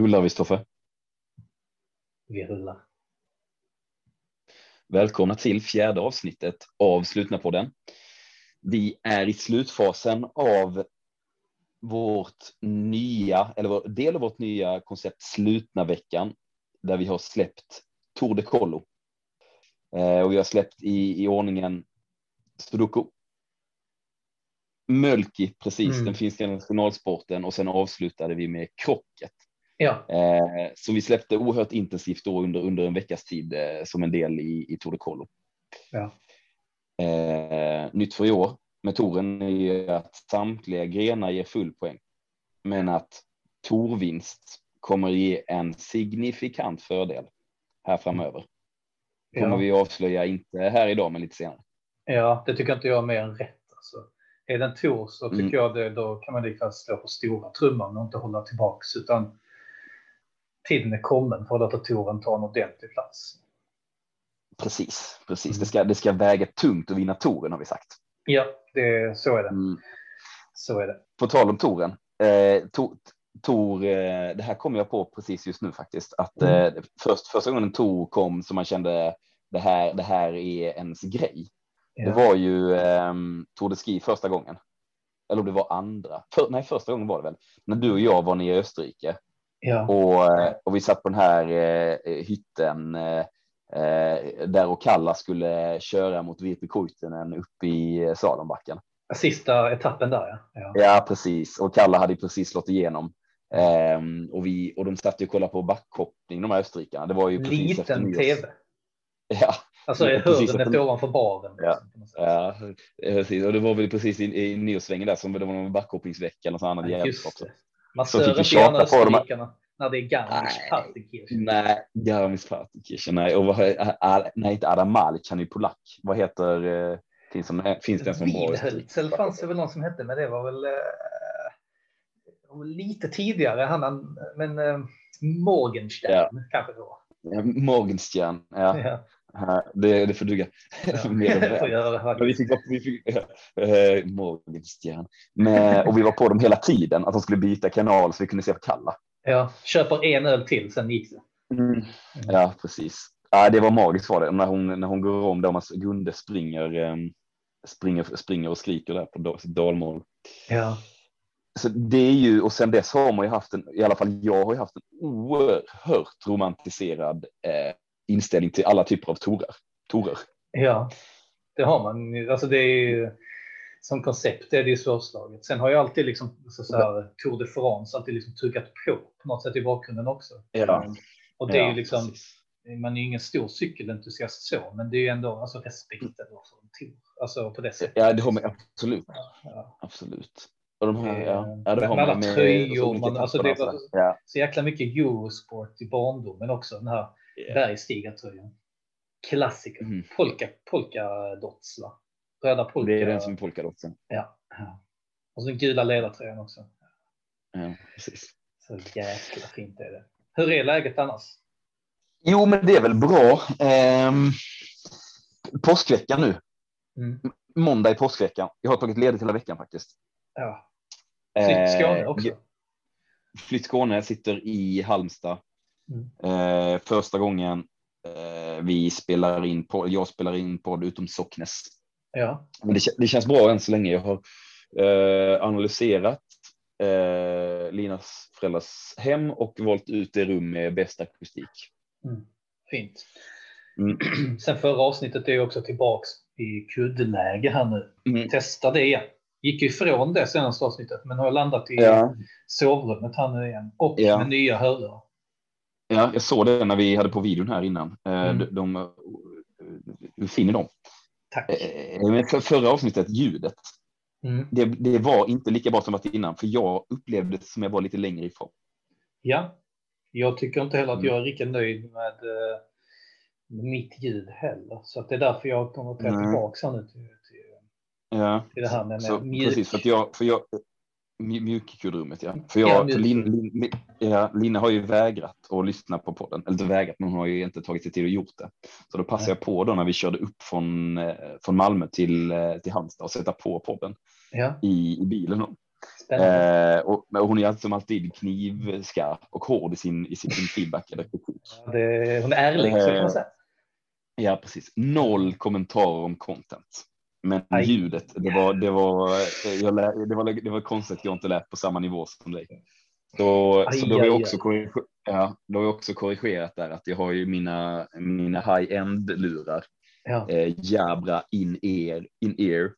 Rullar vi Stoffe? Vi rullar. Välkomna till fjärde avsnittet av Slutna podden. Vi är i slutfasen av vårt nya, eller del av vårt nya koncept Slutna veckan, där vi har släppt Tour de Collo. Eh, och vi har släppt i, i ordningen Sudoku, Mölki, precis, Mm. den finska nationalsporten och sen avslutade vi med krocket. Ja, Eh, så vi släppte oerhört intensivt då under, under en veckas tid eh, som en del i, i Tour de Collo. ja. Eh, nytt för i år med touren är ju att samtliga grenar ger full poäng. Men att torvinst kommer ge en signifikant fördel här framöver. Kommer Ja. vi avslöja, inte här idag, men lite senare. ja, det tycker inte jag är mer än rätt. Alltså. Är det en tour så tycker Mm. jag det, då kan man lika slå på stora trumman och inte hålla tillbaks. Utan tiden är kommen för att låta touren ta en ordentlig plats. Precis, precis. Mm. Det, ska, det ska väga tungt att vinna touren har vi sagt. Ja, det, så är det. Mm. Så är det. På tal om touren. Eh, to, Tor, eh, det här kom jag på precis just nu faktiskt. Att Mm. eh, först, första gången en Tor kom som man kände det här, det här är ens grej. Ja. Det var ju eh, Tour de Ski första gången. Eller om det var andra. För, nej, första gången var det väl. När du och jag var nere i Österrike ja. och, eh, och vi satt på den här eh, hytten eh, eh, där och Kalla skulle köra mot Virpi Kuitunen upp i slalombacken. Sista etappen där ja. ja. Ja, precis. Och Kalla hade precis slått igenom. Ehm, och, vi, och de satt ju och kollade på backhoppning, de här österrikarna. Det var ju precis efter Liten nyårs- tv. Ja, Alltså Ja, är precis, hörnet att de- ovanför baren. Ja. liksom, ja, precis. Och det var väl precis i, i nyårssvängen där som det var någon backhoppningsvecka eller något annat Ja, just också. det. Man stör inte gärna österrikarna när det är Garmisch Nej. Partenkirchen. Nej, nej. Och vad, Ad- Ad- nej, inte Adam Malic, han är ju polack. Vad heter, eh, finns, som, finns det en som bra Wilheltzel fanns det väl någon som hette, men det var väl eh, lite tidigare. Han, men eh, Morgenstern kanske det var. Ja, Morgenstern, ja. Ja, Ja, Det, det får duga. ja. Men vi fick, vara- vi fick eh. Men, och vi var på dem hela tiden, att de skulle byta kanal så vi kunde se på Kalla. Ja, köper en öl till, sen gick det. Ja, precis. Ja, det var magiskt var det, när hon, när hon går om där, man- Gunde springer, eh, springer, springer och skriker där på sitt dalmål. Ja, Så det är ju, och sen dess har man ju haft en, i alla fall jag har ju haft en oerhört romantiserad eh, inställning till alla typer av torer. torer. ja, det har man. Alltså det är som koncept är det ju svårslaget. Sen har jag alltid liksom så, så här, Tour de France alltid liksom tuggat på på något sätt i bakgrunden också. Ja. Och det är Ja, ju liksom, precis. man är ju ingen stor cykelentusiast så, men det är ju ändå alltså respekten för en tour. Alltså på det sättet. Ja, det har man absolut. Ja. absolut. Och de här, Eh, ja, ja, det har alla man med tröjor, man- alltså det var- ja, Så jäkla mycket Eurosport i barndomen också. Den här ja. Bergstigartröjan. Klassiker. Mhm. Polka, polkadots va? Röda polka. Det är den som är polkadotsen. Ja. ja. Och så den gula ledartröjan också. Ja, precis. Så jäkla fint är det. Hur är läget annars? Jo, men det är väl bra. Ehm, påskveckan nu. Mm. Måndag i påskveckan. Jag har tagit ledigt hela veckan faktiskt. Ja. Flytt Skåne Eh, också. Flytt Skåne, sitter i Halmstad. Mm. Eh, första gången eh, vi spelar in på, jag spelar in podd utom Socknes. Ja. Men det, det känns bra än så länge. Jag har eh, analyserat eh, Linas föräldrars hem och valt ut det rum med bäst akustik. Mm. Fint. Mm. Sen förra avsnittet är ju också tillbaks i kuddläge här nu. Mm. Testa det igen. Gick ifrån det senaste avsnittet men har landat i Ja, sovrummet här nu igen. Och Ja. med nya hörlurar. Ja, jag såg det när vi hade på videon här innan. Eh, Mm. de, de, hur fin är de? Tack. Eh, för, förra avsnittet, ljudet, Mm. det, det var inte lika bra som varit innan, för jag upplevde det som jag var lite längre ifrån. Ja. Jag tycker inte heller att Mm. jag är riktigt nöjd med, eh, mitt ljud heller. Så det är därför jag kommer att ta tillbaka nu till, till, Ja, till det här med, så, med mjuk. precis. För att jag, för jag, mj- mjukkuddrummet, ja. För Ja, jag, mjuk. Lin, Lin, ja, Lina har ju vägrat att lyssna på podden. Eller inte vägrat, men hon har ju inte tagit sig tid att gjort det. Så då passade Nej. jag på då när vi körde upp från, eh, från Malmö till, eh, till Halmstad och sätta på podden Ja, i, i bilen. Då. Eh, och, och, hon är alltså som alltid knivskarp och hård i sin, i sin feedback eller kritik. Ja, det, hon är ärlig säga. Ja, precis. Noll kommentarer om content. Men Aj. ljudet, det var, det var, jag lä, det var, det var konstigt att jag inte lät på samma nivå som dig. Så, aj, så då har jag också, ja, då har jag också korrigerat där att jag har ju mina, mina high-end lurar. Ja. Eh, Jabra in-ear in ear,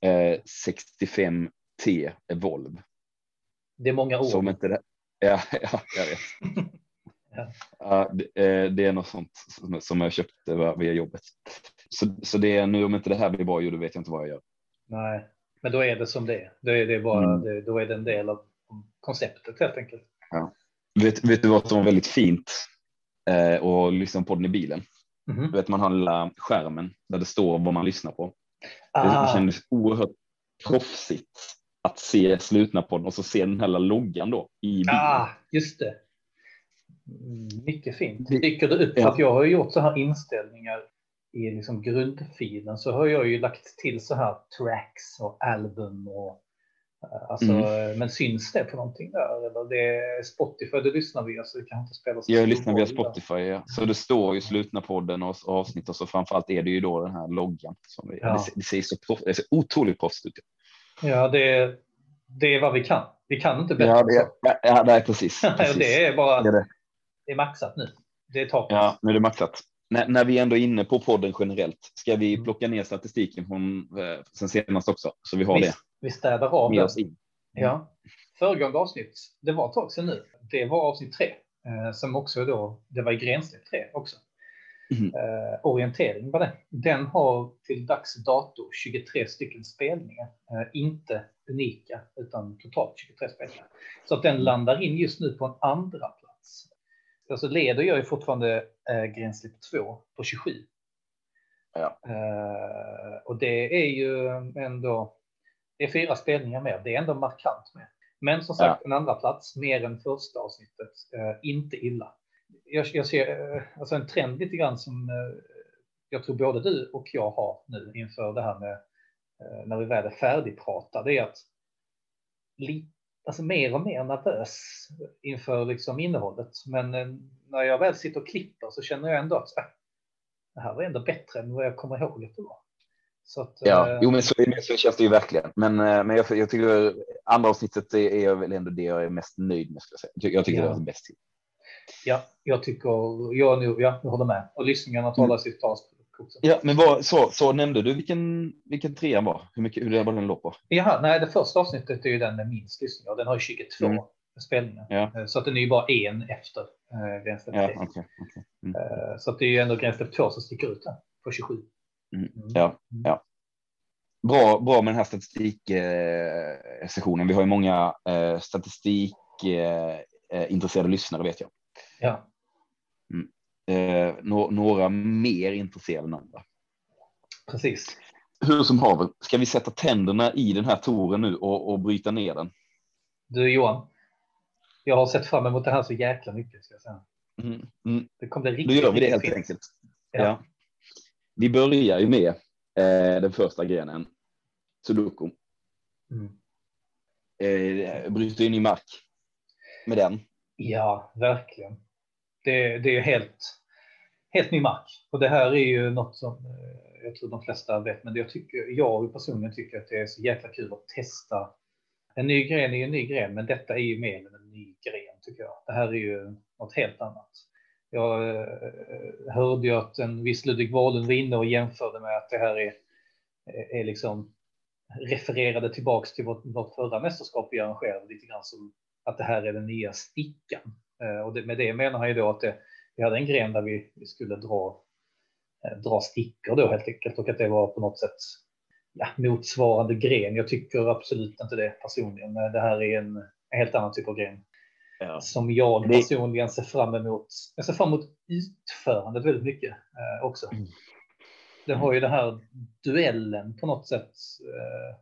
eh, 65 T Evolve. Det är många ord. Som inte det, ja, ja, jag vet. ja. ja det, eh, det, är något sånt som jag köpte via jobbet. Så, så det är nu om inte det här blir bra då vet jag inte vad jag gör. Nej, men då är det som det är. Då är det bara, mm. det, då är det en del av konceptet helt enkelt. Ja. Vet, vet du vad som var väldigt fint eh, och lyssna på den i bilen? Mm. Du vet man har lilla skärmen där det står vad man lyssnar på. Ah. Det kändes oerhört proffsigt att se slutna på den och så se den här loggan då i bilen. Ah, just det. Mm, mycket fint. Dyker det upp? Ja. Att jag har gjort så här inställningar i liksom grundfilen så har jag ju lagt till så här tracks och album och eh, Alltså, mm. Men syns det på någonting där? Eller det är Spotify det lyssnar via så det kan inte spelas. Jag lyssnar via Spotify, ja. så det står ju slutna podden och avsnitt och så framförallt är det ju då den här loggan. Som vi, ja. det, det, ser så proff, det ser otroligt proffsigt ut. Ja, det, det är vad vi kan. Vi kan inte bättre. Ja, det, ja, ja, nej, precis. precis. det är bara. Det är, det. det är maxat nu. Det är taket. Ja, nu är det maxat när, när vi ändå är inne på podden generellt, ska vi mm. plocka ner statistiken från eh, sen senast också så vi har vi, det. Vi städar av med oss in. Ja, föregående avsnitt. Det var ett tag sedan nu. Det var avsnitt tre eh, som också då. Det var i grensnitt tre också. Mm. Eh, orientering var det. Den har till dags dato 23 stycken spelningar, eh, inte unika utan totalt 23 spelningar. Så att den mm. landar in just nu på en andra plats alltså leder jag ju fortfarande eh, grenslipp 2 på 27. Ja. Eh, och det är ju ändå, det är fyra spelningar mer, det är ändå markant mer. Men som sagt, ja. en andra plats mer än första avsnittet, eh, inte illa. Jag, jag ser eh, alltså en trend lite grann som eh, jag tror både du och jag har nu inför det här med eh, när vi väl är färdigpratade, det är att lite alltså mer och mer nervös inför liksom innehållet. Men eh, när jag väl sitter och klipper så känner jag ändå att äh, det här var ändå bättre än vad jag kommer ihåg att det var. Så att, ja, äh, jo, men så, så känns det ju verkligen. Men, eh, men jag, jag tycker andra avsnittet är, är väl ändå det jag är mest nöjd med. Ska jag, säga. jag tycker ja. det var bäst. Ja, jag tycker, jag, nu, ja, jag håller med. Och lyssningarna talar mm. sitt tal också. Ja, men vad, så, så nämnde du vilken, vilken trea var? Hur mycket, hur det var den låg på? Jaha, nej, det första avsnittet är ju den med minst lyssningar. Den har 22 mm. spelningar. Ja. Eh, så att den är ju bara en efter äh, gränssläpp ja, okay, okay. Mm. Äh, så att det är ju ändå gränssläpp 2 som sticker ut där på 27. Mm. mm. Ja, mm. ja. Bra, bra med den här statistiksessionen. Vi har ju många eh, statistikintresserade lyssnare vet jag. Ja eh, no några mer intresserade än andra. Precis. Hur som haver, ska vi sätta tänderna i den här touren nu och, och bryta ner den? Du Johan, jag har sett fram emot det här så jäkla mycket. Ska jag säga. Mm, mm. Det kommer bli riktigt, Då gör vi det helt fint. enkelt. Ja. ja. Vi börjar ju med eh, den första grenen, Sudoku. Mm. Eh, bryter in i mark med den. Ja, verkligen det, det är helt, helt ny mark. Och det här är ju något som eh, jag tror de flesta vet, men jag, tycker, jag personligen tycker att det är så jäkla kul att testa. En ny gren är ju en ny gren, men detta är ju mer än en ny gren tycker jag. Det här är ju något helt annat. Jag eh, hörde ju att en viss Ludvig Wahlund var inne och jämförde med att det här är, eh, är liksom refererade tillbaks till vårt, vårt förra mästerskap vi arrangerade lite grann som att det här är den nya stickan. Eh, och det, med det menar han ju då att det, vi hade en gren där vi, vi skulle dra, eh, dra stickor då helt enkelt och att det var på något sätt ja, motsvarande gren. Jag tycker absolut inte det personligen. Det här är en, en helt annan typ av gren. Ja. Som jag personligen ser fram emot. Jag ser fram emot utförandet väldigt mycket eh, också. Mm. Den har ju den här duellen på något sätt. Eh,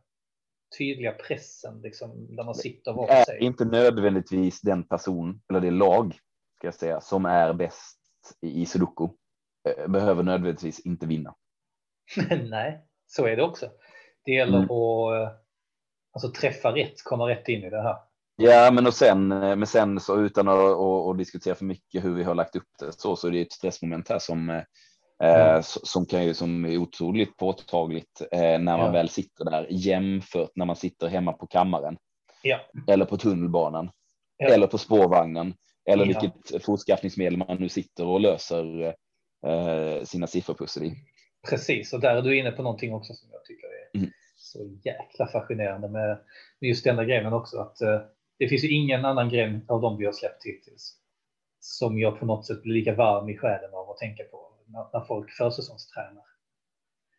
tydliga pressen liksom, där man sitter var för sig. inte nödvändigtvis den person eller det lag ska jag säga som är bäst i sudoku eh, behöver nödvändigtvis inte vinna. Nej, så är det också. Det gäller mm. att alltså träffa rätt, komma rätt in i det här. Ja, men och sen, men sen så utan att, att, att diskutera för mycket hur vi har lagt upp det så, så är det ett stressmoment här som, eh, mm. som kan ju som är otroligt påtagligt eh, när man ja. väl sitter där jämfört när man sitter hemma på kammaren. Ja. Eller på tunnelbanan. Ja. Eller på spårvagnen. Eller vilket fortskaffningsmedel man nu sitter och löser eh, sina sifferpussel i. Precis, och där är du inne på någonting också som jag tycker är mm. så jäkla fascinerande med just denna grenen också. Att eh, det finns ju ingen annan gren av dem vi har släppt hittills som jag på något sätt blir lika varm i själen av att tänka på när, när folk försäsongstränar.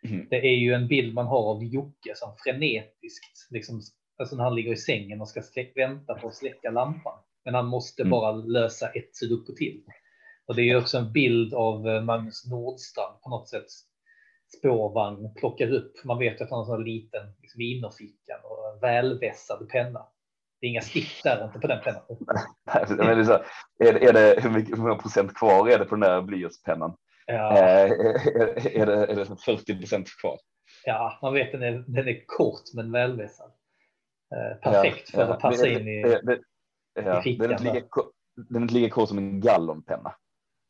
Mm. Det är ju en bild man har av Jocke som frenetiskt, liksom, alltså när han ligger i sängen och ska släck, vänta på att släcka lampan. Men han måste mm. bara lösa ett sudoku till. Och det är ju också en bild av eh, Magnus Nordstrand på något sätt. Spårvagn, plockar upp, man vet att han har en sån liten liksom, innerfickan och en välvässad penna. Det är inga stick där inte på den pennan. men det är, så, är, det, är det, hur, mycket, hur många procent kvar är det på den där blyertspennan? Ja. Eh, är, är, det, är det 40 procent kvar? Ja, man vet den är, den är kort men välvässad. Eh, perfekt ja, för ja. att passa in i, det, ja, i fickan. Den är, lika, den är inte lika kort som en gallonpenna.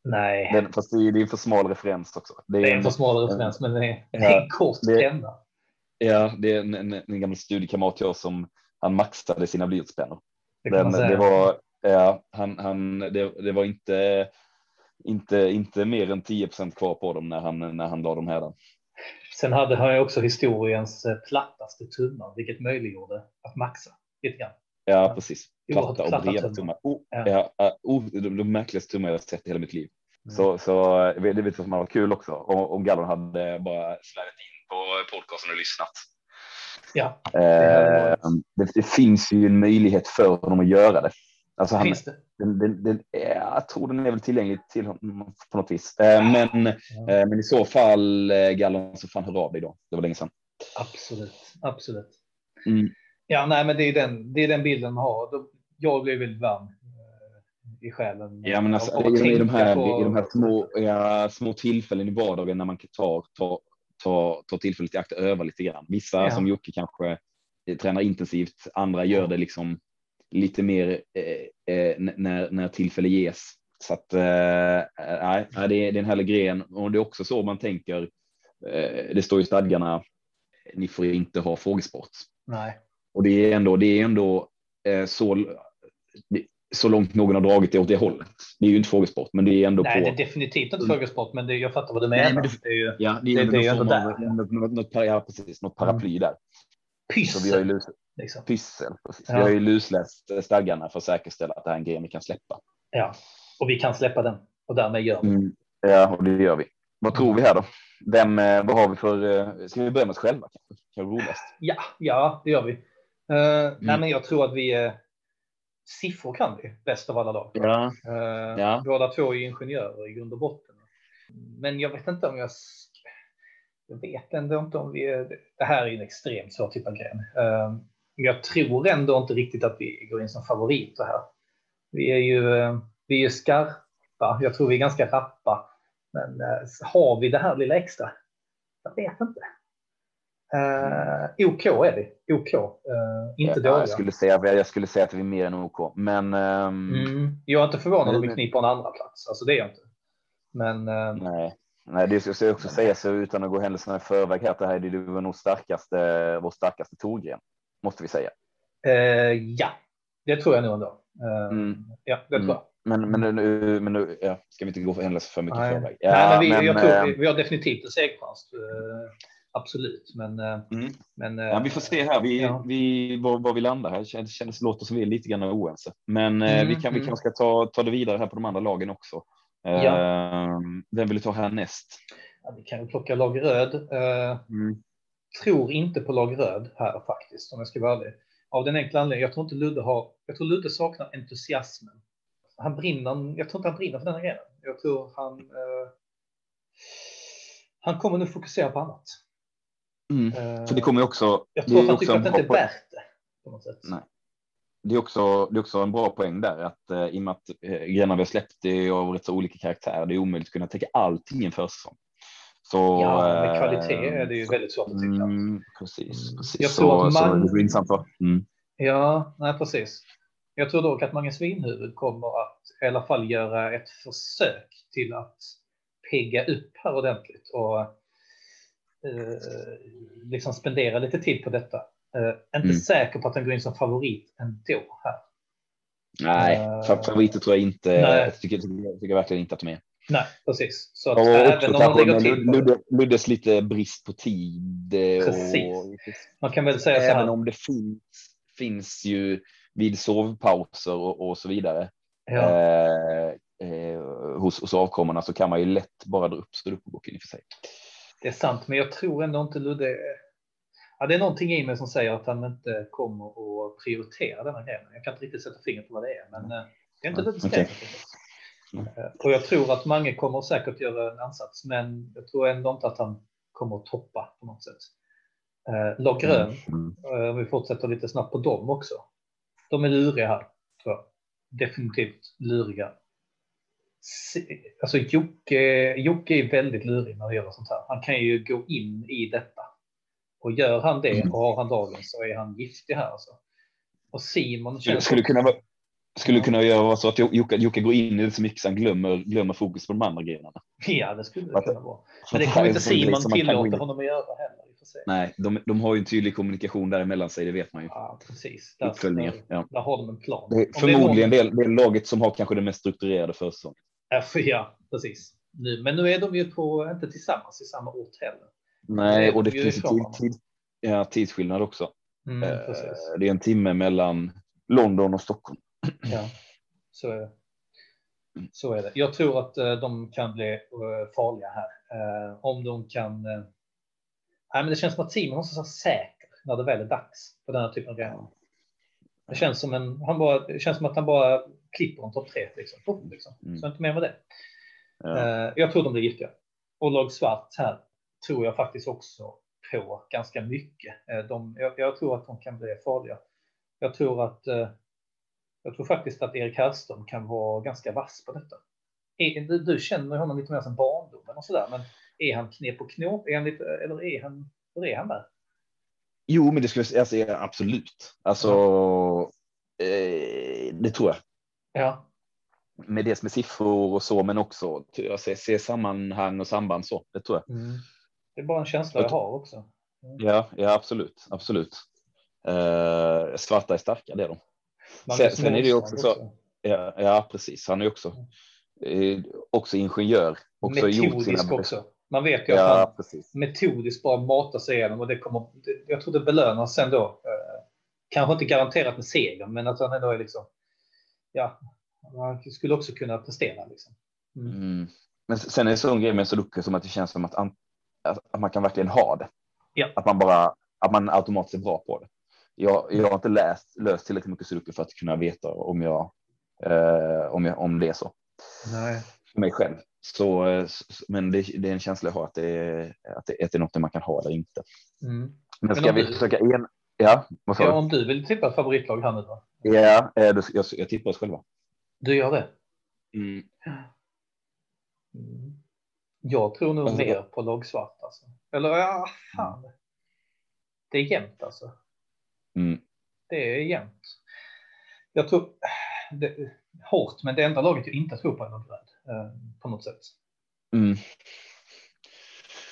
Nej. Den, fast det är, det är en för smal referens också. Det är, det är en för smal referens, men det är, det är en kort penna. Ja, det är en, en, en gammal studiekamrat oss som han maxade sina blyertspennor. Det, det, var, ja, han, han, det, det var inte, inte, inte mer än 10% kvar på dem när han, när han la dem här. Sen hade han ju också historiens eh, plattaste tummar, vilket möjliggjorde att maxa lite grann. Ja, precis. Platta och breda tummar. Oh, ja. Ja, oh, de, de märkligaste tummar jag sett i hela mitt liv. Mm. Så, så det vet vad som var kul också om, om Gallon hade bara släppt in på podcasten och lyssnat. Ja, det, eh, det, det, finns ju en möjlighet för honom att göra det. Alltså han, finns det? Den, den, den, jag tror den är väl tillgänglig till honom på något vis. Eh, men, ja. Eh, men i så fall, Gallon, så fan hör av dig då. Det var länge sedan. Absolut, absolut. Mm. Ja, nej, men det är den, det är den bilden man har. Jag blir väldigt varm i själen. Ja, men alltså, i, de här, på... i de här små, ja, små tillfällen i vardagen när man tar, tar, ta, ta tillfället i akt och öva lite grann. Vissa ja. som Jocke kanske eh, tränar intensivt, andra gör det liksom lite mer eh, eh, när, när tillfälle ges. Så att eh, nej, det, är, det är en härlig gren och det är också så man tänker. Eh, det står i stadgarna. Ni får inte ha frågesport. Nej. Och det är ändå, det är ändå eh, så så långt någon har dragit det åt det hållet. Det är ju inte frågesport, men det är ändå Nej, på. det är definitivt inte frågesport, men det, jag fattar vad du menar. Nej, men det, det är ju, ja, det är, det, det är ändå där. Något, något, något, något paraply mm. där. Pyssel. Liksom. Pyssel, precis. Ja. Vi har ju lusläst stadgarna för att säkerställa att det här är en grej vi kan släppa. Ja, och vi kan släppa den och därmed gör vi. Mm. Ja, och det gör vi. Vad tror vi här då? Vem, eh, vad har vi för, eh, ska vi börja med oss själva kanske? Kanske roligast? Ja, ja, det gör vi. Uh, mm. Nej, men jag tror att vi är siffror kan vi bäst av alla lag. Ja. Uh, ja. Båda två är ingenjörer i grund och botten. Men jag vet inte om jag. Jag vet ändå inte om vi är. Det här är en extremt svår typ av gren. Uh, jag tror ändå inte riktigt att vi går in som favoriter här. Vi är ju. Uh, vi är skarpa. Jag tror vi är ganska rappa. Men har vi det här lilla extra? Jag vet inte. Uh, OK är vi. OK. Uh, inte ja, dåliga. Jag skulle, säga, jag skulle säga att vi är mer än OK. Men, um, mm, jag är inte förvånad om vi kniper en andra plats. Alltså det är jag inte. Men, uh, nej. Nej, det ska jag också säga så utan att gå händelserna i förväg här. Det här är det var nog starkaste, vår starkaste torgren. Måste vi säga. ja, det tror jag nog ändå. Mm. Ja, det tror jag. Men, men nu, men nu ja, ska vi inte gå för händelser för mycket Nej. förväg. Ja, Nej, men vi, men, jag tror vi, vi har definitivt en segerchans absolut. Men, eh, mm. men ja, vi får se här vi, ja. vi, var, var vi landar här. Det känns, låter som vi är lite grann oense, men eh, mm, vi kan, mm. vi kanske ska ta, ta det vidare här på de andra lagen också. Ja. Vem vill du ta härnäst? Ja, vi kan plocka lag röd. Mm. Tror inte på lag röd här faktiskt, om jag ska vara ärlig. Av den enkla anledningen, jag tror inte Ludde har, jag tror Ludde saknar entusiasmen. Han brinner, jag tror inte han brinner för den grejen. Jag tror han, uh, han kommer nu fokusera på annat. Mm. Uh, för det kommer också. Jag tror att han tycker att det inte är värt det. På något sätt. Nej. Det är, också, det är också en bra poäng där att uh, i och med att uh, grenar vi har släppt är av rätt så olika karaktär. Det är omöjligt att kunna täcka allting i en försäsong. Så, ja, med kvalitet är det ju väldigt svårt att tycka. Mm, precis, precis. Jag tror så, att så man- det intressant. Mm. Ja, nej precis. Jag tror dock att Mange Svinhuvud kommer att i alla fall göra ett försök till att pegga upp här ordentligt och eh, liksom spendera lite tid på detta. Eh, inte Mm. säker på att han går in som favorit ändå här. Nej, Eh, fa- favoriter tror jag inte. nej. Jag tycker, tycker, tycker verkligen inte att de är. Nej, precis. Så att Och även om man lägger till på det, Ludde, Luddes lite brist på tid. eh, Precis. Och, man kan väl säga så även här. om det finns, finns ju vid sovpauser och, och så vidare Ja, eh, eh, hos, hos avkommorna så kan man ju lätt bara dra upp ståuppboken i och för sig. det är sant, men jag tror ändå inte Ludde... Ja, det är någonting i mig som säger att han inte kommer att prioritera denna grejen. Jag kan inte riktigt sätta fingret på vad det är, men eh, det är inte Luddes grej. Eh, Och jag tror att Mange kommer säkert göra en ansats, men jag tror ändå inte att han kommer att toppa på något sätt. Eh, Lag Grön, Mm. om vi fortsätter lite snabbt på dem också. De är luriga här, tror jag. Definitivt luriga. Alltså Jocke, Jocke är väldigt lurig när det gäller sånt här. Han kan ju gå in i detta. Och gör han det Mm. och har han dagen så är han giftig här alltså. Och Simon känns skulle kunna vara skulle kunna göra så att Jocke, Jocke går in i det så mycket så han glömmer, glömmer fokus på de andra grejerna. Ja, det skulle det kunna vara. Men det kommer är inte Simon tillåta honom att göra heller. Nej, de, de har ju en tydlig kommunikation däremellan sig, det vet man ju. Ja, precis. Där, Uppföljningar. där, Ja. har de en plan. Det är förmodligen det. det, det laget som har kanske den mest strukturerade försäsongen. Är någon, ja, precis. Nu, men nu är de ju på, inte tillsammans i samma ort heller. Nej, Det och det är finns tid, ja, tidsskillnad också. Mm, Eh, det är en timme mellan London och Stockholm. Ja, så är det. Så är det. Jag tror att eh, de kan bli eh, farliga här. Eh, om de kan... Nej, men det känns som att Simon måste vara säker när det väl är dags på den här typen av grejer. Det känns som, en, han bara, det känns som att han bara klipper en topp tre. Liksom. Pop, liksom. Mm. Så inte mer med det. Ja. Jag tror de blir giftiga. Och lag svart här tror jag faktiskt också på ganska mycket. De, jag, jag tror att de kan bli farliga. Jag tror att jag tror faktiskt att Erik Hellström kan vara ganska vass på detta. Är, du, du känner honom lite mer som barndomen och sådär, men är han knep och knåp? Är han lite, eller är han, hur är han där? Jo, men det skulle jag säga alltså, absolut. Alltså, eh, det tror jag. Ja, Med dels med siffror och så, men också jag ser, ser sammanhang och samband så. Det tror jag. det är bara en känsla jag har också. Ja, ja absolut, absolut. Eh, svarta är starka, det är de. Sen- sen är det ju också så- Ja, ja precis. Han är också, eh, också ingenjör. Också gjort Metodisk sina också. Man vet ju att han Ja, precis. metodiskt bara matar sig igenom och det kommer, jag tror det belönas sen då. Eh, kanske inte garanterat med seger, men att han ändå är liksom, ja, han skulle också kunna prestera liksom. Mm. Mm. Men sen är det så en grej med Sudoku som att det känns som att, an- att man kan verkligen ha det. Ja. Att man bara, att man automatiskt är bra på det. Jag, jag har inte läst, löst tillräckligt mycket Sudoku för att kunna veta om jag, eh, om, jag om det är så. Nej. För mig själv. Så, eh, men det, det är en känsla jag har att det är, att det, att det är något man kan ha eller inte. Mm. Men ska om vi du- försöka en... Ja, vad sa Ja, du? om du vill tippa ett favoritlag här nu då? Ja, eh, jag, jag tippar oss själva. Du gör det? Mm. Mm. Jag tror nog Alltså, mer på lag svart alltså. Eller ja, fan. Det är jämnt alltså. Mm. Det är jämnt. Jag tror, det, hårt, men det enda laget jag inte tror på är lag röd. Eh, på något sätt. Mm.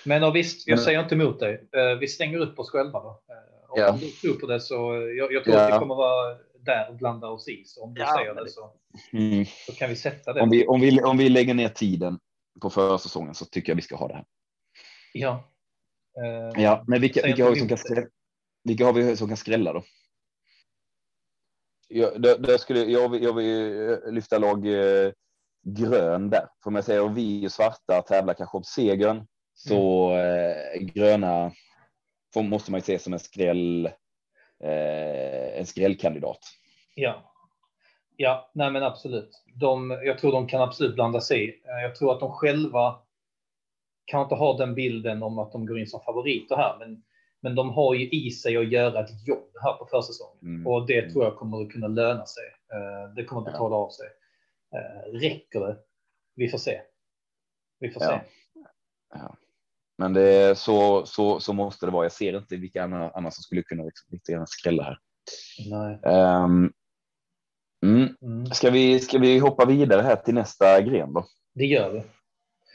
Men och visst, jag Men- säger inte emot dig. Eh, vi stänger upp oss själva då. Eh, om Ja. du tror på det så, jag, jag tror Ja. att vi kommer vara där och blanda oss i. Så om du Ja, säger men det så, Mm. så kan vi sätta det. Om, vi, om, vi, om vi lägger ner tiden på försäsongen så tycker jag vi ska ha det här. Ja. Ja, men vilka, vilka, har vi som kan skrälla, vilka har vi som kan skrälla då? Jag, där, där skulle, jag, vill, jag vill lyfta lag eh, grön där. För om jag säger vi och svarta tävlar kanske om segern så eh, gröna får, måste man ju se som en skräll, eh, en skrällkandidat. Ja. Ja, nej men absolut. De, jag tror de kan absolut blanda sig i. Eh, Jag tror att de själva kan inte ha den bilden om att de går in som favoriter här, men, men de har ju i sig att göra ett jobb här på försäsongen. Mm. Och det Mm. tror jag kommer att kunna löna sig. Eh, Det kommer att betala av sig. Eh, Räcker det? Vi får se. Vi får Ja. se. Ja. Men det, så, så, så måste det vara. Jag ser inte vilka andra, som skulle kunna liksom, lite grann skrälla här. Um, mm. Mm. ska, vi, ska vi hoppa vidare här till nästa gren då? Det gör vi.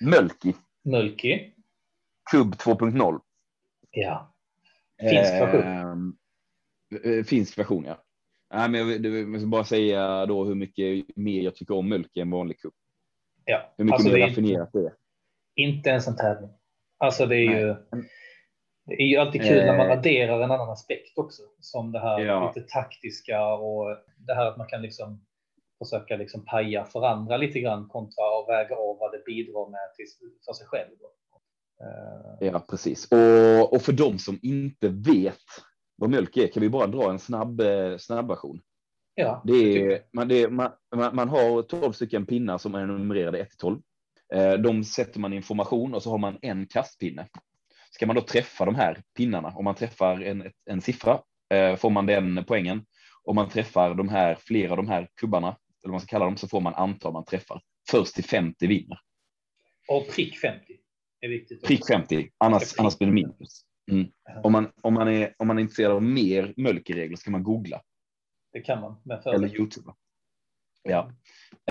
Mölki, Mulki. kubb 2.0. Ja. Finsk version. Ehm, eh, finsk version, ja. Nej, men jag, vill- jag vill bara säga då hur mycket mer jag tycker om Mölki än vanlig kubb. Ja. Hur mycket Alltså, mer det raffinerat det är. Inte ens en tävling. Alltså det är Nej. ju. Det är ju alltid kul när man Eh. adderar en annan aspekt också. Som det här Ja. lite taktiska och det här att man kan liksom försöka liksom paja för andra lite grann kontra att väga av vad det bidrar med till, för sig själv. Eh, Ja, precis. Och, och för de som inte vet vad mjölk är kan vi bara dra en snabb, eh, snabb version. ja, Det är, man, det är, man, man har 12 stycken pinnar som är numrerade 1 till 12. Eh, De sätter man i information och så har man en kastpinne. Ska man då träffa de här pinnarna, om man träffar en, en siffra får man den poängen. Om man träffar de här, flera av de här kubbarna, eller vad man ska kalla dem, så får man antal man träffar. Först till 50 vinner. Och prick 50 är viktigt. också. Prick 50, annars, annars blir det minus. Mm. Om, man, om, man är, om man är intresserad av mer mölkeregler ska man googla Det kan man med eller. Youtube. Ja,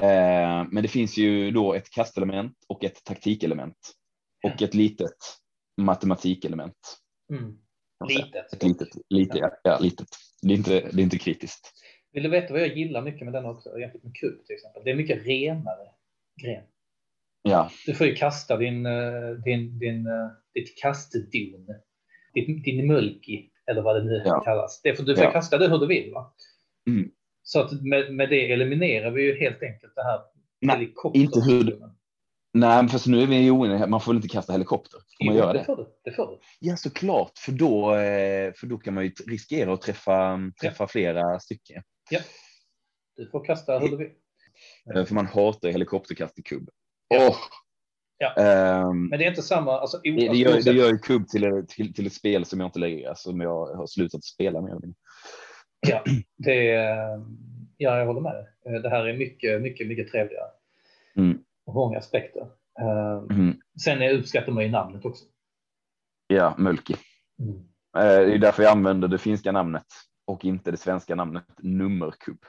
eh, men det finns ju då ett kastelement och ett taktikelement och ett litet matematikelement. Mm. kan. Litet. Ett litet, lite, ja. ja, litet. Det är inte, det är inte kritiskt. Vill du veta vad jag gillar mycket med den också jämfört med kubb till exempel? Det är mycket renare gren. Ja, Du får ju kasta din, eh, din, din, eh, ditt kastdon, din, din mulki eller vad det nu Ja. kallas. Det får, du får Ja. kasta det hur du vill. Va? Mm. Så att med, med det eliminerar vi ju helt enkelt det här Nej, inte hur du- nej, fast nu är vi ju oeniga. Man får väl inte kasta helikopter? Får man Jo, göra det? det? Får du, det får du. Ja, såklart, för då, eh, för då kan man ju riskera att träffa, träffa flera stycken. Du får kasta hur du vill. För man hatar helikopterkast i kubb. Åh! Ja. Ehm, Men det är inte samma. Alltså, det, det, alltså, gör, det gör ju kubb till, till, till ett spel som jag inte lägger, som jag har slutat spela med. Ja, det ja, jag håller med. Eh, Det här är mycket, mycket, mycket trevligare. Mm. Många aspekter. Eh, Mm. Sen är uppskattar man ju namnet också. Ja, Mölki. Mm. Eh, Det är därför jag använder det finska namnet och inte det svenska namnet nummerkubb.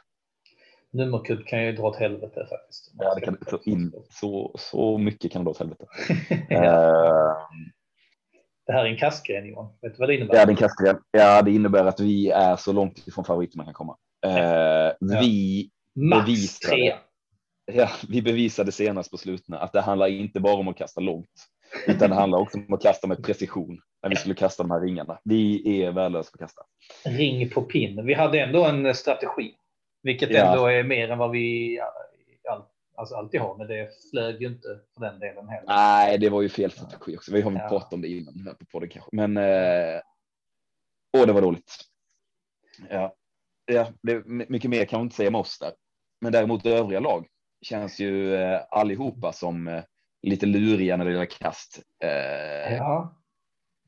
Nummerkubb kan ju dra åt helvete faktiskt. Ja, det kan, så, in, så, så mycket kan det dra åt helvete. ja. Eh, Det här är en kastgren Johan. Vet du vad det innebär? Ja, den kastgren. Ja, det innebär att vi är så långt ifrån favoriter man kan komma. Eh, vi, Max bevisar tre. ja, vi bevisade senast på slutna att det handlar inte bara om att kasta långt, utan det handlar också om att kasta med precision när vi skulle kasta de här ringarna. Vi är värdelösa på att kasta. Ring på pinn. Vi hade ändå en strategi. Vilket Ja. ändå är mer än vad vi all, alltså alltid har. Men det flög ju inte för den delen heller. Nej, det var ju fel strategi också. Vi har väl Ja. pratat om det innan här på podden kanske, men. Eh, åh, det var dåligt. Ja, ja, det, mycket mer kan man inte säga om oss där, men däremot övriga lag känns ju eh, allihopa som eh, lite luriga när det gäller kast. Eh, Ja,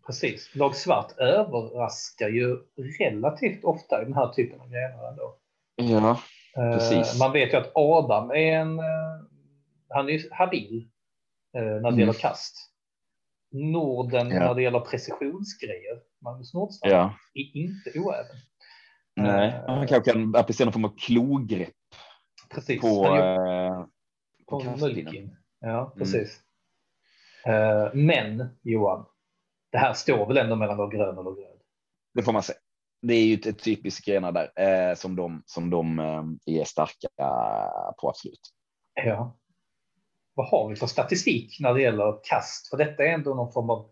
precis. Lag Svart överraskar ju relativt ofta i den här typen av grejer ändå. Ja, Eh, Precis. Man vet ju att Adam är en, eh, han är ju habil eh, när det Mm. gäller kast. Norden Ja. när det gäller precisionsgrejer. Magnus Nordstrand ja. är inte oäven. Nej, Eh, man kanske kan applicera någon form av klogrepp Precis. på, Han eh, på på. Mulkin. Ja, Mm. precis. Eh, Men Johan, det här står väl ändå mellan grön och röd? Det får man säga. Det är ju ett, typiskt grenar där eh, som de, som de eh, är starka på absolut. Ja. Vad har vi för statistik när det gäller kast? För detta är ändå någon form av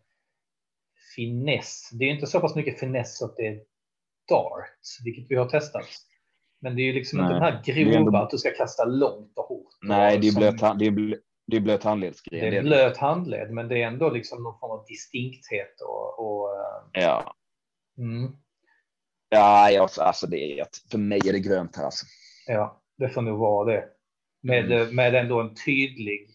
finess. Det är inte så pass mycket finess att det är dart, vilket vi har testat. Men det är ju liksom inte Nej, den här grova ändå- att du ska kasta långt och hårt. Nej, det är Som- blöt, hand- det är blöt, det är blöt handledsgren. Det är blöt handled, men det är ändå liksom någon form av distinkthet och, och eh, Ja, mm, ja, ja alltså det är för mig är det grönt här alltså. ja, det får nog vara det. Med, Mm. med ändå en tydlig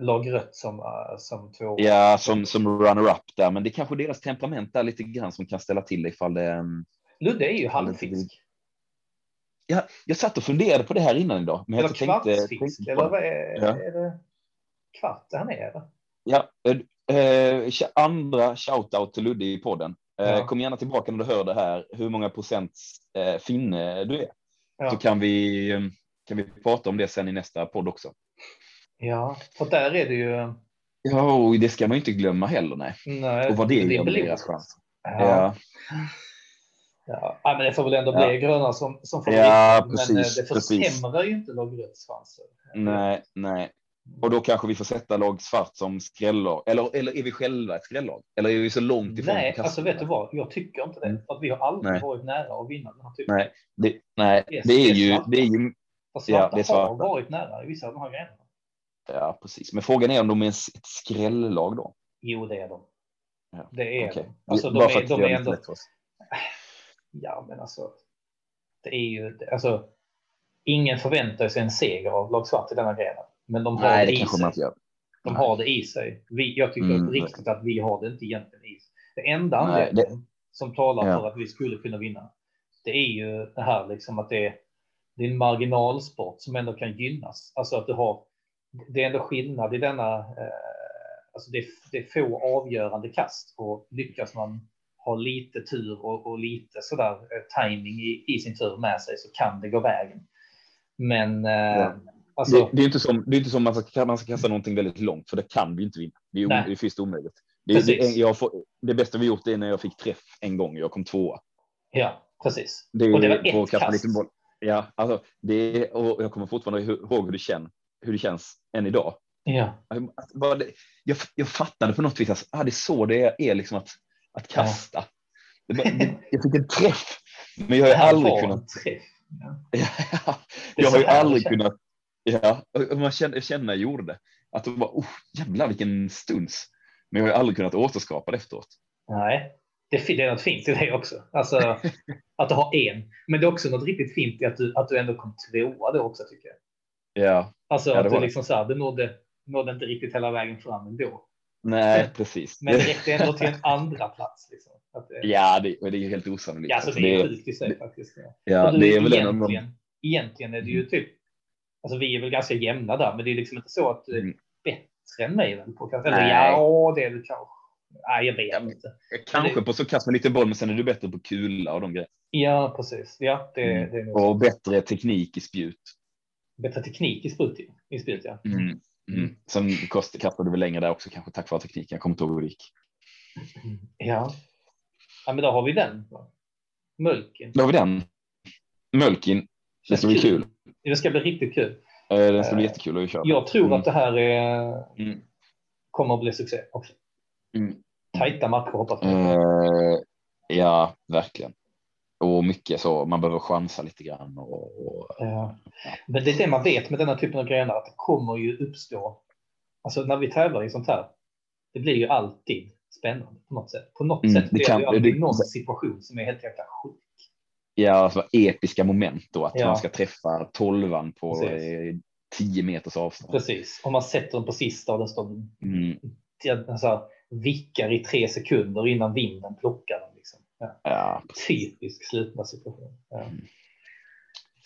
lag rött som, eh, som två. Ja, som, som runner-up där, men det är kanske deras temperament där lite grann som kan ställa till det ifall det. Ludde är ju halvfinsk. Ja, jag satt och funderade på det här innan idag. Men Eller jag kvartsfinsk. tänkte Eller vad är, Ja. är det? Kvart han är eller? Ja, eh, Eh, andra shoutout till Ludde i podden. Eh, Ja. Kom gärna tillbaka när du hör det här, hur många procent eh, finne du är. Ja. Så kan vi, eh, kan vi prata om det sen i nästa podd också. ja, för där är det ju. Ja, och det ska man ju inte glömma heller. Nej. Nej, Och vad det med blir- deras chans. Ja. Ja. Ja. ja, men det får väl ändå Ja. bli gröna som, som får Ja, men precis, eh, det precis. försämrar ju inte chanser. Nej, nej. Och då kanske vi får sätta lag svart som skrällag. Eller, eller är vi själva ett skrällag? Eller är vi så långt ifrån? Nej, alltså vet du vad? Jag tycker inte det. Mm. För att vi har aldrig Nej. varit nära att vinna den här typen. Nej, det, nej, Det är- det är ju, svarta. det är ju, Fast Ja, Svarta det är svarta. har varit nära i vissa av de här grejerna. ja precis. Men frågan är om de är ett skrällag då? Jo, det är de. Ja, Det är Okej. de. Alltså, de Bara för är, de är ändå... Ja, men alltså. Det är ju, alltså. Ingen förväntar sig en seger av lag svart i denna grenen. Men de har Nej, det det i sig. man gör. De har det i sig. Vi, jag tycker Mm, riktigt att vi har det inte egentligen i sig. Det enda Nej, anledningen som talar Ja. för att vi skulle kunna vinna. Det är ju det här liksom att det är, det är en marginalsport som ändå kan gynnas. Alltså att du har. Det är ändå skillnad i denna. Eh, alltså det, är, det är få avgörande kast och lyckas man ha lite tur och, och lite sådär eh, timing i, i sin tur med sig så kan det gå vägen. Men eh, Ja. Alltså. Det, det är inte som, det är inte som man ska, man ska kasta någonting väldigt långt, för det kan vi inte vinna. Det är, Nej. det är fysiskt omöjligt. Det, det, får, det bästa vi gjort är när jag fick träff en gång. Jag kom tvåa. Ja, precis. Det och det var ett kast. boll. Ja, alltså det och jag kommer fortfarande ihåg hur det, känns, hur det känns än idag. Ja, bara det- Jag, jag fattade på något vis att ah, det är så det är liksom att, att kasta. Det bara, jag fick en träff, men jag har aldrig kunnat. Ja. Ja, jag har ju aldrig kunnat. Ja, man känner, känner jag gjorde det. Att det var, oh, jävlar vilken stuns. Men jag har ju aldrig kunnat återskapa det efteråt. Nej, det, det är något fint i det också. Alltså att du har en. Men det är också något riktigt fint i att du, att du ändå kom tvåa då också tycker jag. Ja, Alltså Ja, att du liksom så här, du nådde, nådde inte riktigt hela vägen fram ändå. nej, precis. Men det räckte ändå till en andra plats. Liksom. Det, Ja, det, det är ju helt osannolikt. ja, alltså, det är sjukt i sig faktiskt. Ja. det är väl en av de... egentligen, egentligen är det ju typ, alltså vi är väl ganska jämna där, men det är liksom inte så att du är Mm. bättre än mig. Väl, på, kanske. eller ja, det är du kanske. Nej, jag vet Ja, inte. Kanske på så kast med lite boll, men sen är du bättre på kula och de grejerna. Ja, precis. Ja, det, Mm. det är. Och bättre teknik i spjut. bättre teknik i sprut, i spjut. Ja. Mm. Mm. Sen kost, kastade vi längre där också, kanske tack vare tekniken. Jag kommer inte ihåg hur det gick. ja. Ja, men då har vi den. Mölken. Då har vi den. Mölkin. Det ska bli kul. Det ska bli riktigt kul. Eh, Det ska bli Eh, jättekul att köra. Jag tror Mm. att det här är, Mm. kommer att bli succé också. Mm. Tajta matcher hoppas jag. Eh, ja, verkligen. Och mycket så, man behöver chansa lite grann. Och, och, Ja. Men det är det man vet med denna typen av grejer, att det kommer ju uppstå. Alltså när vi tävlar i sånt här, det blir ju alltid spännande på något sätt. På något Mm, sätt det blir kan- det ju alltid det- någon situation som är helt jäkla sjuk. Ja, alltså, episka moment då, att Ja. man ska träffa tolvan på Precis. eh, 10 meters avstånd. Precis, om man sätter den på sista och den står Mm. alltså, vickar i tre sekunder innan vinden plockar den. Liksom. Ja. Ja. Typisk slutna situation. Ja. Mm.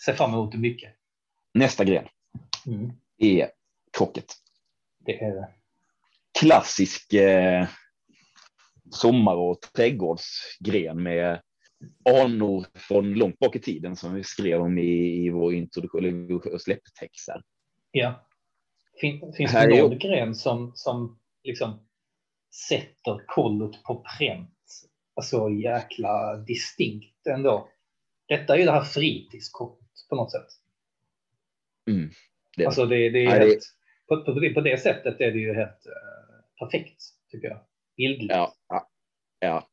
Ser fram emot det mycket. Nästa gren Mm. är krocket. Det är det. Klassisk eh, sommar och trädgårdsgren med anor från långt bak i tiden som vi skrev om i, i vår introduktion, eller vår släpptext. här. Ja. Fin, finns Här det är någon gren som, som liksom sätter kollot på pränt? Alltså jäkla distinkt ändå. Detta är ju det här fritidskortet på något sätt. Mm, det är Alltså det, det är Nej, det- helt, på, på, det, på det sättet är det ju helt eh, perfekt tycker jag. Bildligt. Ja, ja, ja.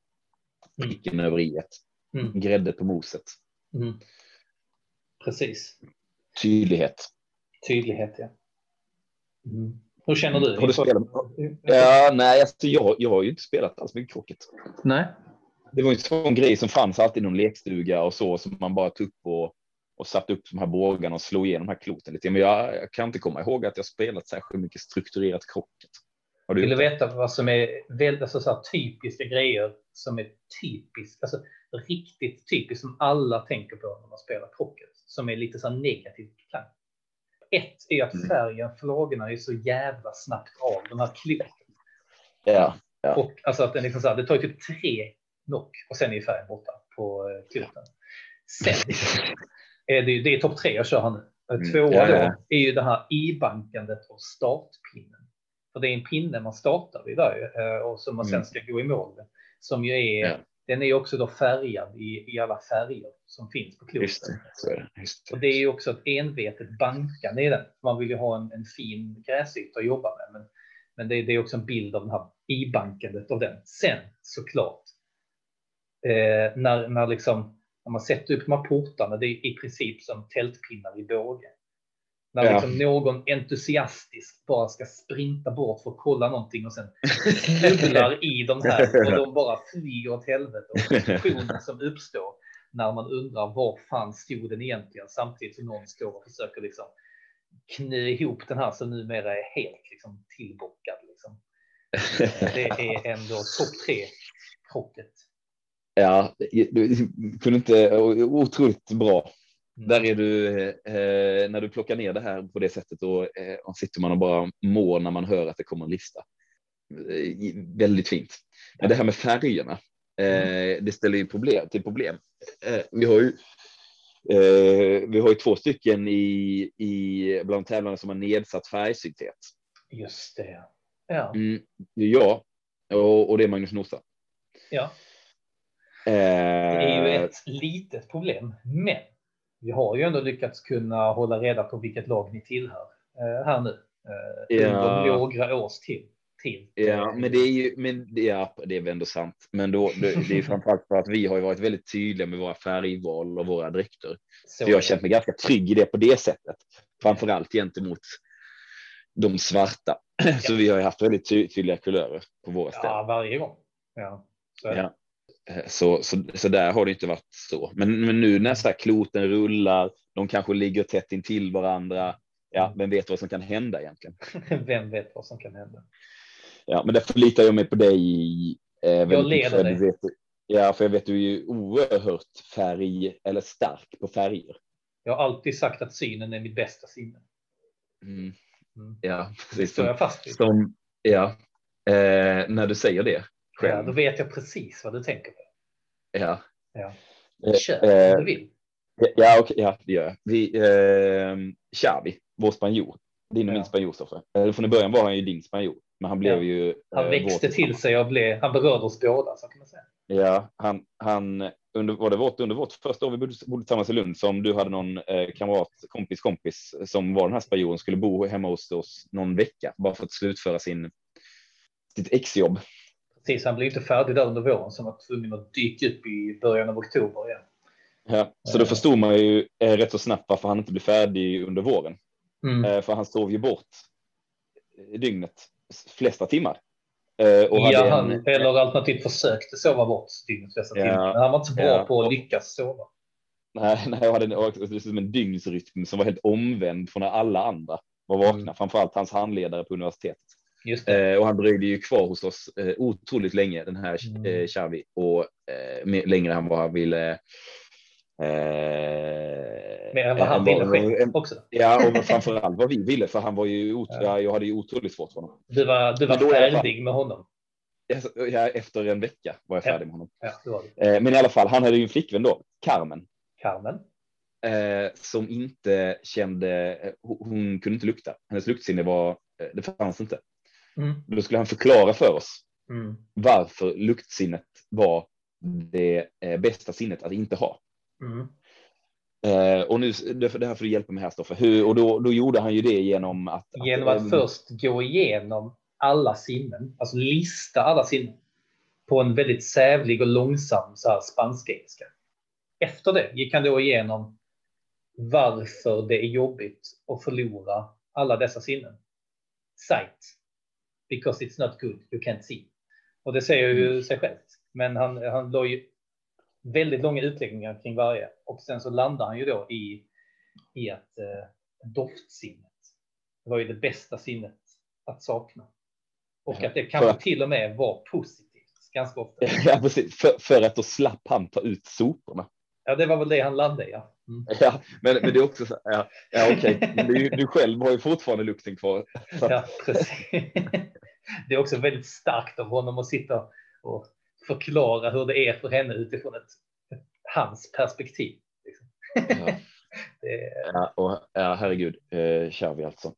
Mm. pricken över i Mm, Grädde på moset. mm. Precis. Tydlighet. Tydlighet ja. Mm. Hur känner du? Har du spelat? Ja. Ja, nej, alltså, jag, jag har ju inte spelat alls mycket krocket. Nej. Det var ju en sån grej som fanns alltid i någon lekstuga och så som man bara tog upp och, och satte upp de här bågarna och slog igenom de här kloten lite. Men jag, jag kan inte komma ihåg att jag spelat särskilt mycket strukturerat krocket. Har du Vill du veta vad som är väldigt alltså, så här, typiska grejer som är typiskt, alltså riktigt typiskt som alla tänker på när man spelar krocket, som är lite så här negativt klang. Ett är att Mm. färgen, flagorna är så jävla snabbt av de här kloten. Ja. ja. Och alltså att den liksom så här, det tar ju typ tre knock och sen är färgen borta på eh, kluten. Sen är det, det är topp tre jag kör här nu. Mm, Tvåa ja, ja. då är ju det här i-bankandet och startpinnen. För det är en pinne man startar vid där eh, och som man sen Mm. ska gå i mål med. Som ju är, Ja. den är också då färgad i, i alla färger som finns på kloten. Just det. Just det. Och det är ju också ett envetet bankande i den. Man vill ju ha en, en fin gräsyta att jobba med. Men, men det, det är också en bild av den här i-bankandet av den. Sen såklart, eh, när, när, liksom, när man sätter upp de här portarna, det är i princip som tältpinnar i båge. När Ja. liksom någon entusiastiskt bara ska sprinta bort för att kolla någonting och sen snubblar i de här och de bara flyger åt helvete. Och friktionen som uppstår när man undrar var fan stod den egentligen samtidigt som någon står och försöker liksom knö ihop den här som numera är helt liksom tillbockad. Liksom. Det är ändå topp tre krocket. Ja, du kunde inte, otroligt bra. Mm. Där är du, eh, när du plockar ner det här på det sättet, då eh, sitter man och bara mår när man hör att det kommer en lista. Eh, väldigt fint. Men det här med färgerna, eh, det ställer ju problem till problem. Eh, vi har ju eh, vi har ju två stycken i, i bland tävlarna som har nedsatt färgsyntet. Just det. Ja, Mm, jag och, och det är Magnus Nosa. ja. Eh, det är ju ett litet problem, men vi har ju ändå lyckats kunna hålla reda på vilket lag ni tillhör eh, här nu. Ja. Under några års till. till. Ja, men det är ju, men ja, det är väl ändå sant. Men då, det, det är framförallt för att vi har ju varit väldigt tydliga med våra färgval och våra dräkter. Så Så jag har känt mig ganska trygg i det på det sättet. Framförallt gentemot de svarta. Så vi har ju haft väldigt ty tydliga kulörer på våra ställen. Ja, varje gång. Ja, så. Ja. Eh, Så, så, så där har det inte varit så. Men, men nu när så kloten rullar, de kanske ligger tätt intill varandra. Ja, vem vet vad som kan hända egentligen? Vem vet vad som kan hända? Ja, men därför litar jag mig på dig. Eh, väldigt leder dig. vet, ja, för jag vet du är ju oerhört färg eller stark på färger. Jag har alltid sagt att synen är mitt bästa sinne. Mm. Mm. Ja, precis. står jag fast vid. som, ja, eh, när du säger det själv. Ja, då vet jag precis vad du tänker på. Ja. Ja. Eh, Kör eh, om du vill. Ja, okej, ja, det gör jag. Vi, eh, Xavi, vår spanjor. Din och Ja. min spanjor, Stoffe. Eller från början var han ju din spanjor, men han blev Ja. ju. Han eh, växte vår till sig och blev, han berörde oss båda, så kan man säga. Ja, han, han under, var det vårt, under vårt första år vi bodde, bodde tillsammans i Lund som du hade någon eh, kamrat, kompis, kompis som var den här spanjoren skulle bo hemma hos oss någon vecka bara för att slutföra sin, sitt exjobb. Precis, han blev inte färdig där under våren, så han var tvungen att dyka upp i början av oktober igen. Ja, så då förstod man ju eh, rätt så snabbt varför han inte blev färdig under våren. Mm. Eh, för han sov ju bort eh, dygnet flesta timmar. Eh, och Ja, en- han, eller alternativt försökte sova bort dygnets flesta Ja. timmar. Men han var inte så bra Ja. på att lyckas sova. Nej, nej, jag hade en, en dygnsrytm som var helt omvänd från när alla andra var vakna, Mm. framförallt hans handledare på universitetet. Eh, och han dröjde ju kvar hos oss eh, otroligt länge, den här Mm. eh, Xavi, och eh, mer, längre än vad han ville. Eh, Mer än vad han ville själv också. Ja, och framförallt vad vi ville, för han var ju, ot- Ja. ja. jag hade ju otroligt svårt för honom. Du var, du var Men färdig med honom. Ja, efter en vecka var jag Ja. färdig med honom. Ja, men i alla fall, han hade ju en flickvän då, Carmen, Carmen. som inte kände, hon, kunde inte lukta. Hennes luktsinne var, det fanns inte. Mm. Då skulle han förklara för oss Mm. varför luktsinnet var det eh, bästa sinnet att inte ha. Mm. Eh, och nu, det, det här får du hjälpa mig här Stoffe. Hur, och då, då gjorde han ju det genom att... Genom att, att eh, först gå igenom alla sinnen, alltså lista alla sinnen på en väldigt sävlig och långsam så här spanskengelska. Efter det gick han då igenom varför det är jobbigt att förlora alla dessa sinnen. Sight. Because it's not good, you can't see. Och det säger ju sig självt. Men han, han la ju väldigt långa utläggningar kring varje. Och sen så landar han ju då i, i att eh, doftsinnet var ju det bästa sinnet att sakna. Och Ja, att det för kanske att- till och med var positivt ganska ofta. Ja, precis. För, för att då slapp han ta ut soporna. Ja, det var väl det han landade i. Ja. Mm. Ja, men, men det är också så ja, ja okej, Men du, du själv har ju fortfarande lukten kvar. Så Ja, precis. det är också väldigt starkt av honom att sitta och förklara hur det är för henne utifrån ett, hans perspektiv. Liksom. Ja. är Ja, och, ja herregud, eh, Xavi alltså.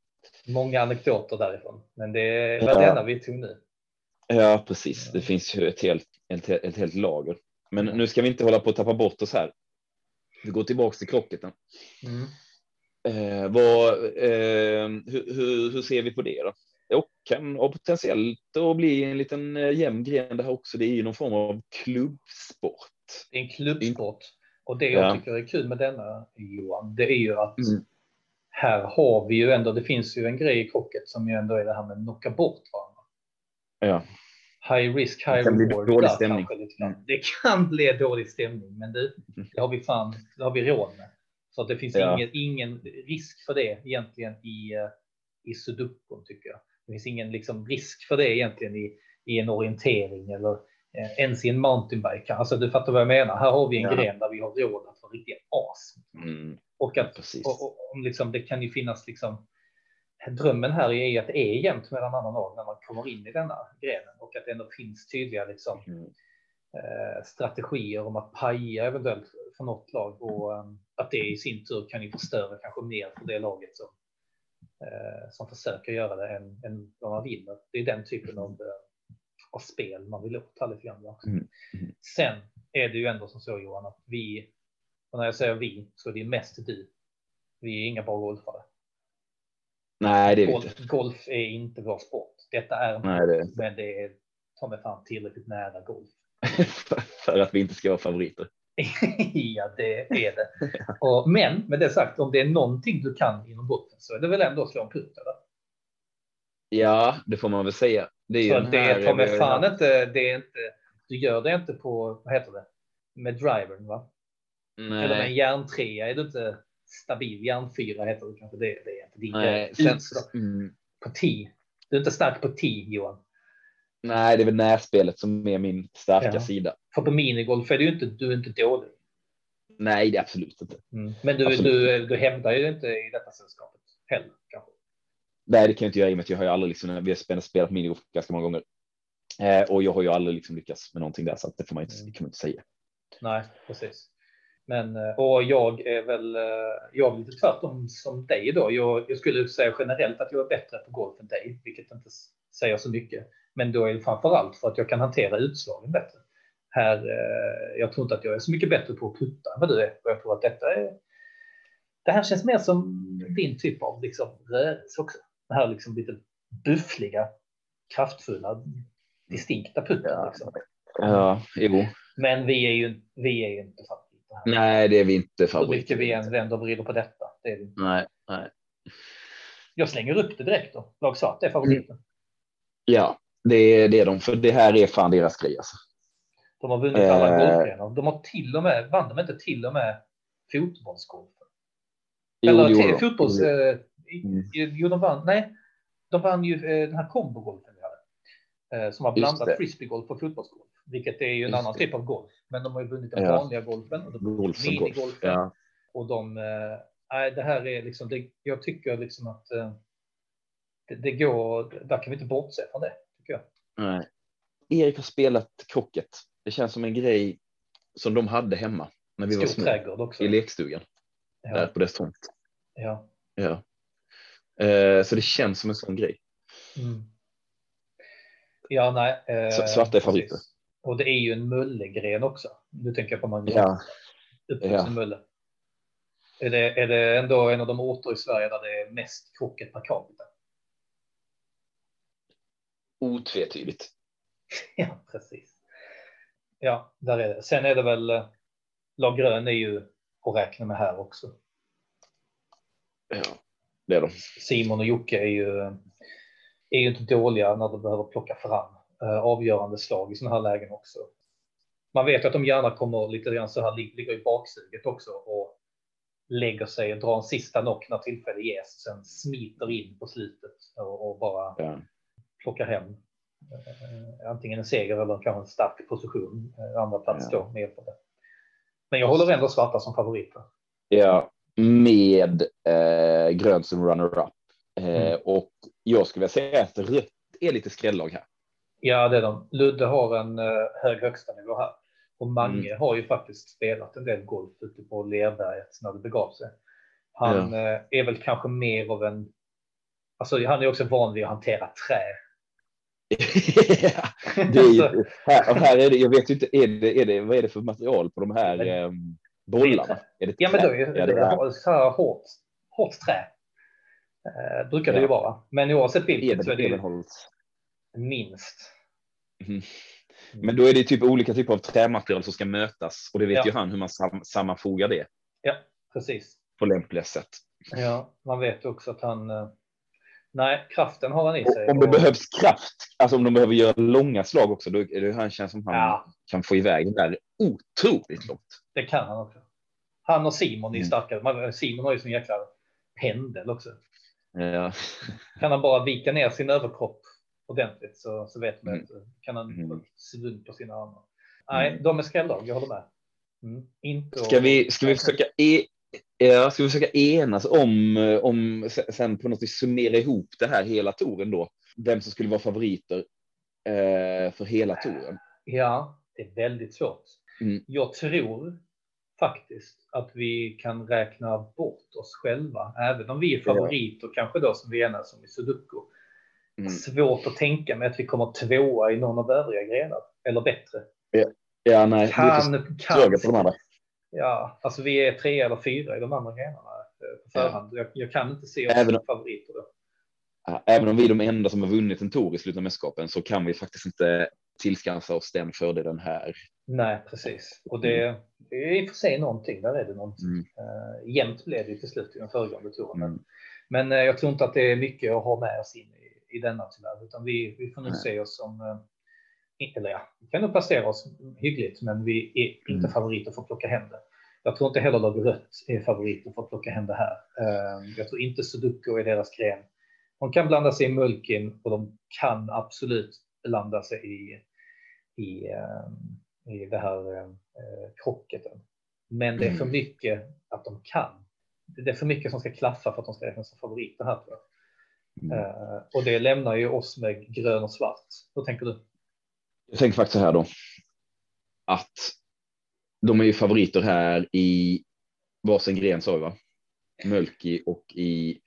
många anekdoter därifrån, men det var Ja. denna vi tog nu. Ja, precis. Det finns ju ett helt, ett, ett helt lager. Men nu ska vi inte hålla på att tappa bort oss här. Vi går tillbaka till krocketen. Mm. Eh, vad, eh, hur, hur, hur ser vi på det då? Och kan ha potentiellt att bli en liten eh, jämn gren det här också. Det är ju någon form av klubbsport. Det är en klubbsport och det jag Ja. tycker är kul med denna Johan, det är ju att Mm. här har vi ju ändå, det finns ju en grej i krocket som ju ändå är det här med att knocka bort varandra. Ja, High risk, high Det kan bli reward. dålig stämning. Det kan bli dålig stämning, men det, det har vi fan, det har vi råd med. Så att det finns Ja. ingen, ingen risk för det egentligen i, eh, i sudokun tycker jag. Det finns ingen liksom, risk för det egentligen i, i en orientering eller eh, ens i en mountainbike. Alltså du fattar vad jag menar. Här har vi en Ja. gren där vi har råd att vara riktiga as. mm, Och att och, och, om liksom, det kan ju finnas liksom drömmen här är att det är jämnt mellan andra lag när man kommer in i denna grenen och att det ändå finns tydliga liksom, Mm. eh, strategier om att paja eventuellt för något lag och eh, att det i sin tur kan ju förstöra kanske mer för det laget som, eh, som försöker göra det än, än vad man vinner. Det är den typen av, eh, av spel man vill åt här lite grann. också. Mm. Mm. Sen är det ju ändå som så Johan att vi, och när jag säger vi så är det mest du. Vi är inga bra golfare. Nej, det är vi inte. Golf, golf är inte vår sport. Detta är Nej, det- golf, men det är ta mig fan tillräckligt nära golf. För att vi inte ska vara favoriter. ja, det är det. Och, men med det sagt, om det är någonting du kan inom golfen så är det väl ändå att slå en putt, eller? Ja, det får man väl säga. Det är den det är ta mig fan inte, det är inte, du gör det inte på, vad heter det, med drivern, va? Eller med en Nej, järntrea är du inte stabil, järnfyra heter det kanske, det, det är inte din nej, sen, mm, på tee. Du är inte stark på tee, Johan. nej, det är väl närspelet som är min starka Ja. sida. För på minigolf är du inte, du är inte dålig. Nej, det är absolut inte. Men du, Absolut. du, du hävdar ju inte i detta sällskapet heller, kanske. Nej, det kan jag inte göra i och med att jag har ju aldrig liksom, vi har spelat, minigolf ganska många gånger. Eh, och jag har ju aldrig liksom lyckats med någonting där, så att det får man inte, Mm. det kan man inte säga. Nej, precis. Men, eh, och jag är väl, eh, jag är lite tvärtom som dig då. Jag, jag skulle säga generellt att jag är bättre på golf än dig, vilket inte säger så mycket. Men då är det framför allt för att jag kan hantera utslagen bättre. Här, eh, jag tror inte att jag är så mycket bättre på att putta än vad du är. Och jag tror att detta är, det här känns mer som din typ av liksom rörelse också. Det här liksom lite buffliga, kraftfulla, distinkta putten. Liksom. Ja, jo. Men vi är ju, vi är ju inte här. Nej, det är vi inte Hur favoriter. mycket vi än vänder och vrider på detta. Det är vi. inte. Nej, nej. Jag slänger upp det direkt då. Lag Svart är favoriten. Ja, det är det är de, för det här är fan deras grej alltså. De har vunnit alla Eh. golfgrenar. De har till och med, vann de inte till och med fotbollsgolfen? Jo, Eller de. fotbolls... Eh, i- Mm. Jo, de vann. Nej, de vann ju eh, den här kombogolfen. Eh, som har blandat frisbeegolf och fotbollsgolf. Vilket är ju en Just annan det. typ av golf. Men de har ju vunnit den Ja. vanliga golfen. Och de Golf minigolfen. Ja. Och de, eh, nej, det här är liksom, det, jag tycker liksom att eh, det, det går, där kan vi inte bortse från det, tycker jag. Nej. Erik har spelat krocket. Det känns som en grej som de hade hemma när vi var Stor små trädgård också. i lekstugan där Ja, på dess tomt. ja. Ja. Eh, så det känns som en sån grej. Mm. Ja nej. eh, svarta är favoriter. precis. Och det är ju en mullegren också. Nu tänker jag på Magnus. Ja, Uppvuxen ja. Mulle. Är det, är det ändå en av de orter i Sverige där det är mest krocket per capita? otvetydigt. Ja, precis. Ja, där är det. Sen är det väl, eh, lag grön är ju att räkna med här också. Ja, det är de. Simon och Jocke är ju, är ju inte dåliga när de behöver plocka fram eh, avgörande slag i sådana här lägen också. Man vet att de gärna kommer lite grann så här, lig- ligger i baksuget också och lägger sig och drar en sista knock när tillfälle ges. Sen smiter in på slutet och, och bara Ja. plockar hem eh, antingen en seger eller kanske en stark position. Eh, andra plats Ja. då med hjälp av det. Men jag håller ändå svarta som favoriter. Ja, med eh, grönt som runner-up. Eh, Mm. Och jag skulle vilja säga att rött är lite skrällag här. Ja, det är de. Ludde har en uh, hög högsta nivå här. Och Mange mm. har ju faktiskt spelat en del golf ute på Lerberget när det begav sig. Han ja. uh, är väl kanske mer av en... Alltså han är också van vid att hantera trä. ja, det är ju, här, här är det, jag vet inte, är det, är det, vad är det för material på de här men, um, bollarna? Är det ja, men då är, ja, det är så här hårt, hårt trä. Uh, brukar det ju vara. Men oavsett vilket så är det ju minst. Mm. Men då är det typ olika typer av trämaterial som ska mötas och det vet ja. ju han hur man sam sammanfogar det. Ja, precis. På lämpliga sätt. Ja, man vet också att han. Eh, nej, kraften har han i sig. Om det och... behövs kraft, alltså om de behöver göra långa slag också, då är det han känns som han ja. kan få iväg det där otroligt långt. Det kan han också. Han och Simon är mm. starka. Simon har ju sån jäkla pendel också. Ja. Kan han bara vika ner sin överkropp ordentligt så, så vet man mm. att kan han mm. svunn på sina armar. Nej, mm. de är skrälldag, jag håller med. Mm. Inte ska, vi, ska, vi försöka e ja, ska vi försöka enas om, om sen på något vis summera ihop det här hela touren då? Vem som skulle vara favoriter eh, för hela touren? Ja, det är väldigt svårt. Mm. Jag tror faktiskt att vi kan räkna bort oss själva, även om vi är favoriter, ja. kanske då som vi enas om i Sudoku. Mm. Svårt att tänka mig att vi kommer tvåa i någon av övriga grenar, eller bättre. Ja, ja nej, kan, vi kan, på de andra. Ja, alltså vi är tre eller fyra i de andra grenarna eh, på förhand. Ja. Jag, jag, kan inte se oss som favoriter då. Även om vi är de enda som har vunnit en tour i slutet av mästerskapen så kan vi faktiskt inte tillskansa oss den fördelen här. Nej, precis. Och det, mm. det är i och för sig någonting. Där är det någonting. Mm. Uh, jämnt blev det till slut i den föregående touren. Mm. Men, men uh, jag tror inte att det är mycket att ha med oss in i i denna tyvärr, utan vi, vi får nog se oss som, eh, eller ja, vi kan nog placera oss hyggligt, men vi är inte mm. favoriter för att plocka hem det. Jag tror inte heller lag rött är favoriter för att plocka hem det här. Eh, jag tror inte Sudoku är deras gren. De kan blanda sig i mulkin och de kan absolut blanda sig i, i, eh, i det här krocketen. Men det är för mm. mycket att de kan. Det är för mycket som ska klaffa för att de ska räknas som favoriter här. Mm. Uh, och det lämnar ju oss med grön och svart. Hur tänker du? Jag tänker faktiskt så här då. Att de är ju favoriter här i varsin gren sa vi va? Mölki och i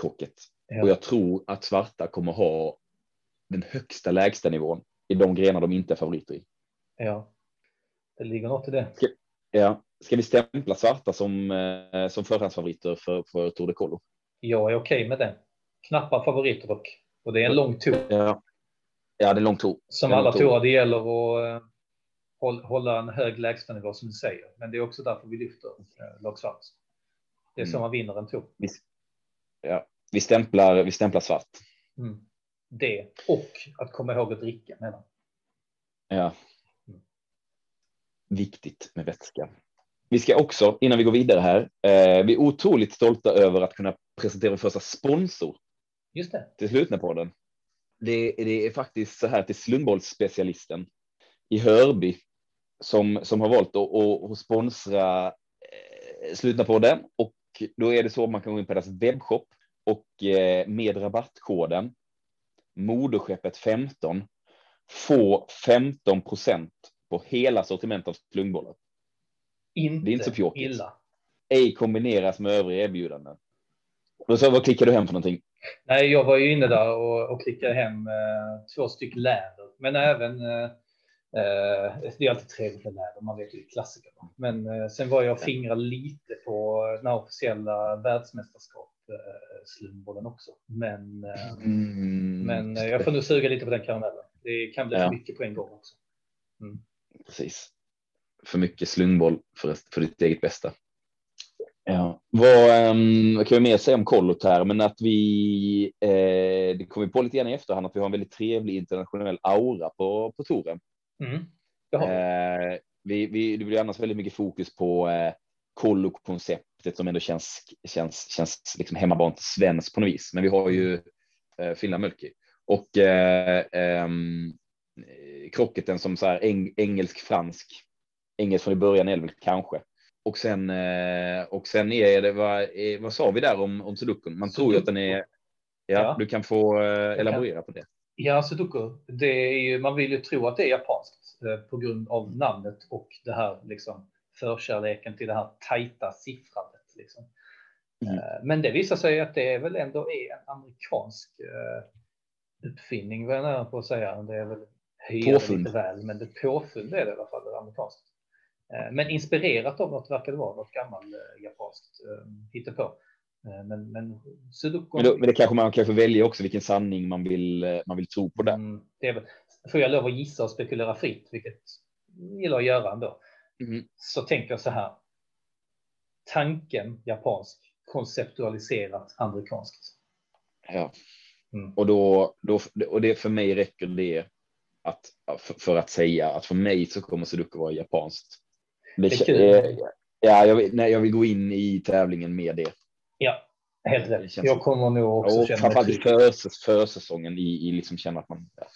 krocket. Ja. Och jag tror att svarta kommer ha den högsta lägsta nivån i de grenar de inte är favoriter i. Ja, det ligger något i det. Ska, ja, ska vi stämpla svarta som, eh, som förhandsfavoriter för, för Tour de Colo? Jag är okej okay med det knappa favoriter dock. Och det är en lång tour. Ja, ja det är en lång tour. Som alla tourer, det gäller att uh, hålla en hög lägstanivå som du säger. Men det är också därför vi lyfter uh, lag svart. Det är mm. så man vinner en tour. Vi, ja, vi, stämplar, vi stämplar svart. Mm. Det och att komma ihåg att dricka mellan. Ja. Mm. Viktigt med vätska. Vi ska också, innan vi går vidare här, eh, vi är otroligt stolta över att kunna presentera vår första sponsor Just det. Till Slutna-podden. Det, det är faktiskt så här till slungbollsspecialisten i Hörby som, som har valt att, att sponsra eh, Slutna-podden och då är det så att man kan gå in på deras webbshop och eh, med rabattkoden moderskeppet 15 få 15 procent på hela sortiment av slungbollar. Inte, det är inte så fjortigt. illa. Ej kombineras med övriga erbjudanden. Och så vad klickar du hem för någonting? Nej, jag var ju inne där och, och klickade hem eh, två stycken läder, men även eh, eh det är alltid trevligt med läder, man vet ju klassiker. Men eh, sen var jag och fingrade lite på den officiella världsmästerskap eh, slumbollen också. Men, eh, mm. men eh, jag får nu suga lite på den karamellen. Det kan bli ja. för mycket på en gång också. Mm. Precis. För mycket slungboll för, för ditt eget bästa. Ja. Vad, um, vad kan vi mer säga om kollot här? Men att vi, eh, det kommer på lite grann i efterhand, att vi har en väldigt trevlig internationell aura på, på touren. Mm. Eh, vi, vi, det blir annars väldigt mycket fokus på eh, kollo-konceptet som ändå känns, känns, känns liksom hemmabant svenskt på något vis. Men vi har ju eh, Finland Mölki och eh, eh, krocketen som så här eng, engelsk-fransk. Engelsk från i början är det väl kanske. Och sen, eh, och sen är det, vad, vad sa vi där om, om Sudokun? Man tror ju att den är, ja, ja. du kan få eh, elaborera på det. Ja, sudoku. Det är ju, man vill ju tro att det är japanskt eh, på grund av namnet och det här liksom förkärleken till det här tajta siffrandet. Liksom. Mm. Eh, men det visar sig att det är väl ändå är en amerikansk eh, uppfinning, vad jag nära på att säga. Det är väl påfund. väl, men det påfund är det i alla fall, det amerikanskt. Men inspirerat av något verkar det vara, något gammalt japanskt hittepå. Eh, men, men Sudoku... Men, då, men det kanske man kanske väljer också vilken sanning man vill, eh, man vill tro på där. Mm, det är väl, får jag lov att gissa och spekulera fritt, vilket jag gillar att göra ändå, mm. så tänker jag så här. Tanken japansk, konceptualiserat amerikanskt. Ja, mm. och då, då och det för mig räcker det att för, för, att säga att för mig så kommer Sudoku vara japanskt. Det, det är. Eh, ja, jag vill, nej, jag vill gå in i tävlingen med det. Ja, helt rätt. Jag kommer nog också och känna framförallt för, försäsongen i, i liksom känna att man. Ja.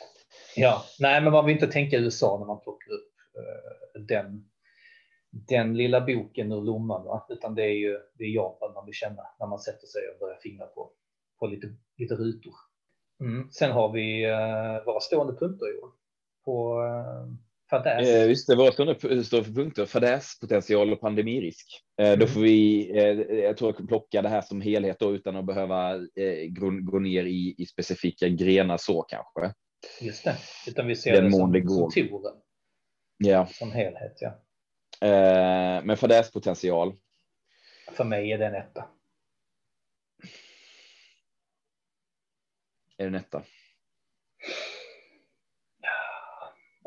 ja, nej, men man vill inte tänka USA när man plockar upp uh, den. Den lilla boken ur lomman, va? utan det är ju det är Japan man vill känna när man sätter sig och börjar fingra på, på lite, lite rutor. Mm. Sen har vi uh, våra stående punkter i år på uh, Fadäs. Eh, visst, det var står för punkter. Fadäs, potential och pandemirisk. Eh, mm. Då får vi, eh, jag tror jag plocka det här som helhet då, utan att behöva eh, gå, gå, ner i, i specifika grenar så kanske. Just det, utan vi ser Den det som, det som toren. Ja. Som helhet, ja. Eh, men fadäs potential. För mig är det en etta. Är det en etta?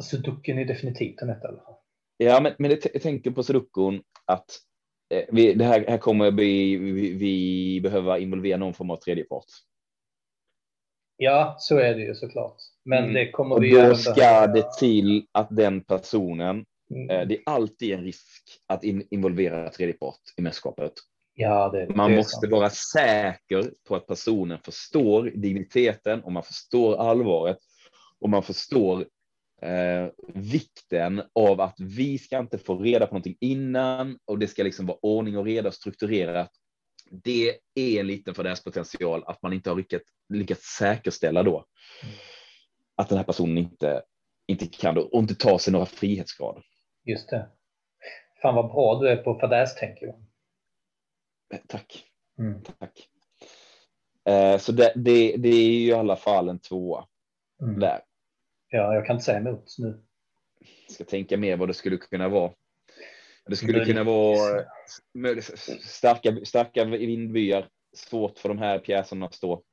Sudoken är definitivt en etta i alla fall. Ja, men, men det, jag tänker på Sudokun att eh, vi, det här, här kommer vi, vi, vi behöva involvera någon form av tredjepart. Ja, så är det ju såklart. Men mm. det kommer och vi Då ska behöva... det till att den personen, mm. eh, det är alltid en risk att in, involvera tredjepart i mästerskapet. Ja, det, Man det måste vara säker på att personen förstår digniteten och man förstår allvaret och man förstår eh, vikten av att vi ska inte få reda på någonting innan och det ska liksom vara ordning och reda och strukturerat. Det är en liten för deras potential att man inte har lyckats, lyckats säkerställa då mm. att den här personen inte, inte kan och inte ta sig några frihetsgrader. Just det. Fan vad bra du är på fadäs tänker jag. Eh, tack. Mm. Tack. Eh, så det, det, det, är ju i alla fall en tvåa mm. där. Ja, jag kan inte säga emot nu. Jag ska tänka mer vad det skulle kunna vara. Det skulle kunna vara starka, starka vindbyar. Svårt för de här pjäserna att stå.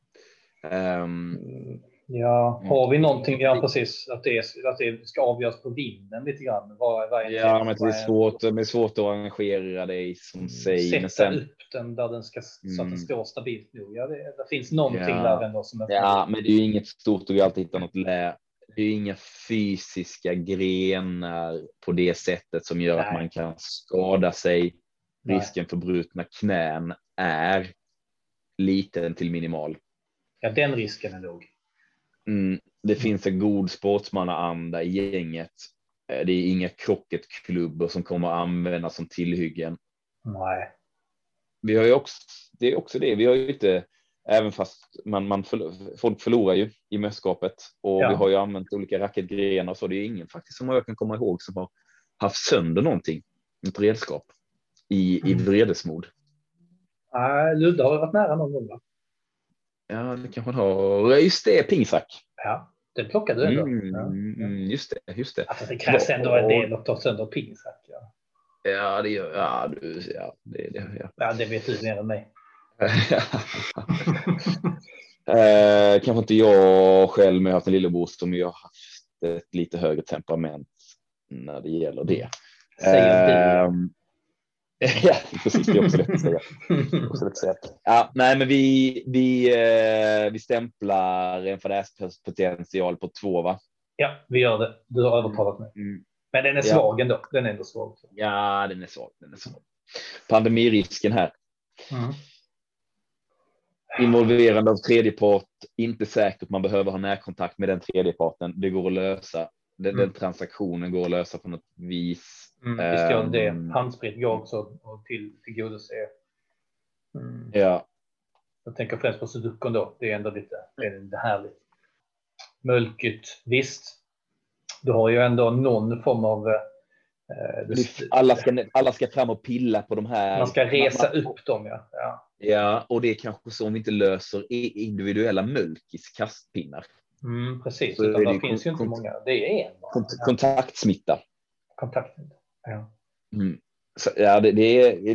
Um, ja, har vi någonting? Ja, precis. Att det, att det ska avgöras på vinden lite grann. Vad, vad ja, men det är svårt, det är svårt att arrangera det som mm, sig. Sätta sen, upp den där den ska, så att den mm. står stabilt nog. Ja, det, det finns någonting ja, där ändå som är. Ja, men det är ju inget stort och vi alltid hittar något lä det är inga fysiska grenar på det sättet som gör Nej. att man kan skada sig. Nej. Risken för brutna knän är liten till minimal. Ja, den risken är låg. Mm, det finns en god sportsmannaanda i gänget. Eh, det är inga krocketklubbor som kommer att användas som tillhyggen. Nej. Vi har ju också, det är också det, vi har ju inte Även fast man, man förlor, folk förlorar ju i mästerskapet och ja. vi har ju använt olika racketgrenar och så. Det är ingen faktiskt som jag kan komma ihåg som har haft sönder någonting, ett redskap i, mm. i vredesmod. Nej, Ludde har varit nära någon gång va? Ja, det kanske han har. Just det, pingsack. Ja, den plockade du ändå. Mm, ja. Mm, just det, just det. Alltså, det krävs ändå en del att ta sönder pingsack. Ja. Ja, det gör ja, du, ja, det, det, ja. ja, det vet du mer än mig eh, kanske inte jag själv, men jag har haft en lillebror som ju har haft ett lite högre temperament när det gäller det. Eh, ja, precis. Det är också lätt att säga. Också lätt att säga. Ja, nej, men vi, vi, eh, vi stämplar en fadäspotential på två, va? Ja, vi gör det. Du har övertalat mig. Mm. Men den är svag ja. ändå. Den är ändå svag. Ja, den är svag. Den är svag. Pandemirisken här. Mm involverande av tredjepart, inte säkert man behöver ha närkontakt med den tredjeparten. Det går att lösa. Den, mm. den transaktionen går att lösa på något vis. Mm, visst gör det. Ehm, Handsprit går också att till, tillgodose. Mm. Ja. Jag tänker främst på Sudukon då. Det är ändå lite, det är lite härligt. Mölkyt, visst. Du har ju ändå någon form av... Eh, alla, ska, alla ska fram och pilla på de här. Man ska resa man, upp dem, ja. ja. Ja, och det är kanske så om vi inte löser individuella mölkis kastpinnar. Mm, precis, så utan det finns ju inte många. Det är en. Kont kontaktsmitta. Kontaktsmitta, ja. Mm. Så, ja, det, det, det,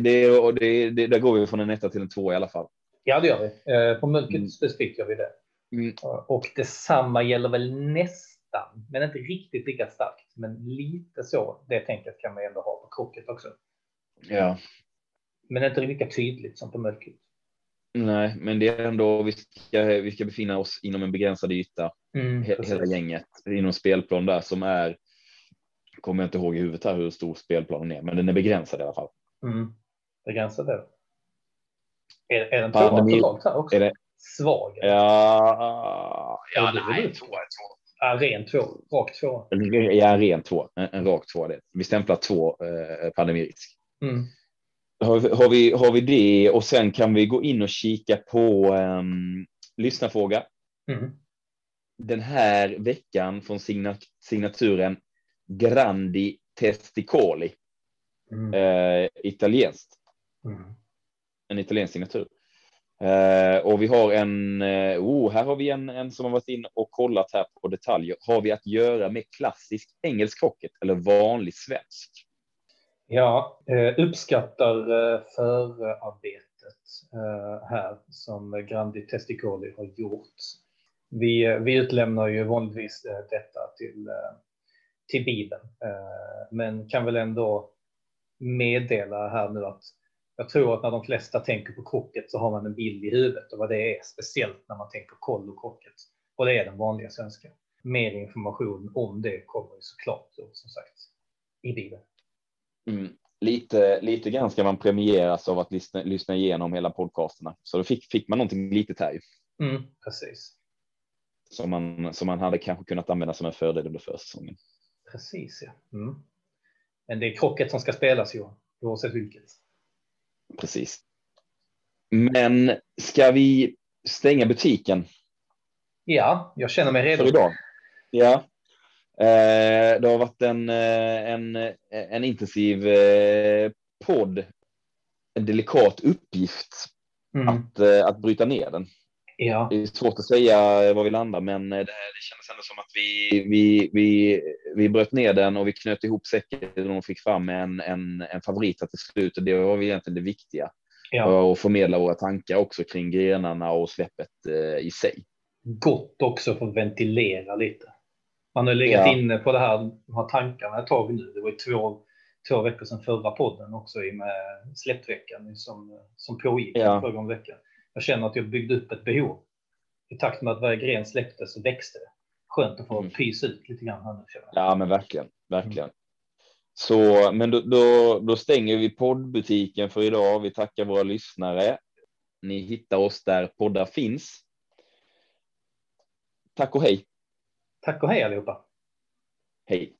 det, det, där går vi från en etta till en två i alla fall. Ja, det gör vi. Eh, på mölket mm. specifikt gör vi det. Mm. Och detsamma gäller väl nästan, men inte riktigt lika starkt. Men lite så, det tänket kan man ändå ha på krocket också. Ja. Men inte lika tydligt som på mölket. Nej, men det är ändå, vi ska, vi ska befinna oss inom en begränsad yta, mm, hela gänget, inom spelplan där som är, kommer jag inte ihåg i huvudet här hur stor spelplanen är, men den är begränsad i alla fall. Mm. Begränsad är Är, är den tvåa totalt här också? Är det, Svag? Ja, ja nej, tvåa är två. Ja, ren två, rak två. Ja, ren två, en, en rak två. Det. Vi stämplar två eh, pandemirisk. Mm. Har, har, vi, har vi det och sen kan vi gå in och kika på um, lyssnarfråga. Mm. Den här veckan från signaturen Grandi Testicoli. Mm. Eh, italienskt. Mm. En italiensk signatur. Eh, och vi har en, eh, oh, här har vi en, en som har varit in och kollat här på detaljer. Har vi att göra med klassisk engelsk krocket eller vanlig svensk? Ja, eh, uppskattar eh, förarbetet eh, här som Grandi Testicoli har gjort. Vi, vi utlämnar ju vanligtvis detta till, till Bibeln, men kan väl ändå meddela här nu att jag tror att när de flesta tänker på krocket så har man en bild i huvudet och vad det är, speciellt när man tänker koll och krocket. Och det är den vanliga svenska. Mer information om det kommer såklart som sagt i Bibeln. Mm. Lite, lite grann ska man premieras av att lyssna, lyssna igenom hela podcasterna. Så då fick, fick man någonting litet här ju. Mm, precis. Som man, som man hade kanske kunnat använda som en fördel under försäsongen. Precis, ja. Mm. Men det är krocket som ska spelas ju, oavsett vilket. Precis. Men ska vi stänga butiken? Ja, jag känner mig redo. För idag. Ja, Eh, det har varit en, eh, en, en intensiv eh, podd, en delikat uppgift mm. att, att bryta ner den. Ja. Det är svårt att säga var vi landar, men det, det kändes ändå som att vi, vi, vi, vi bröt ner den och vi knöt ihop säcken och fick fram en, en, en favorit till slut. Och det var egentligen det viktiga. Ja. Och förmedla våra tankar också kring grenarna och släppet i sig. Gott också för att ventilera lite. Man har legat ja. inne på det här, de här tankarna ett tag nu. Det var ju två, två veckor sedan förra podden också i med släppveckan som, som pågick ja. förra veckan. Jag känner att jag byggde upp ett behov. I takt med att varje gren släpptes så växte det. Skönt att få mm. pysa ut lite grann här nu. Ja, men verkligen, verkligen. Mm. Så, men då, då, då, stänger vi poddbutiken för idag. Vi tackar våra lyssnare. Ni hittar oss där poddar finns. Tack och hej. Tack och hej allihopa. Hej.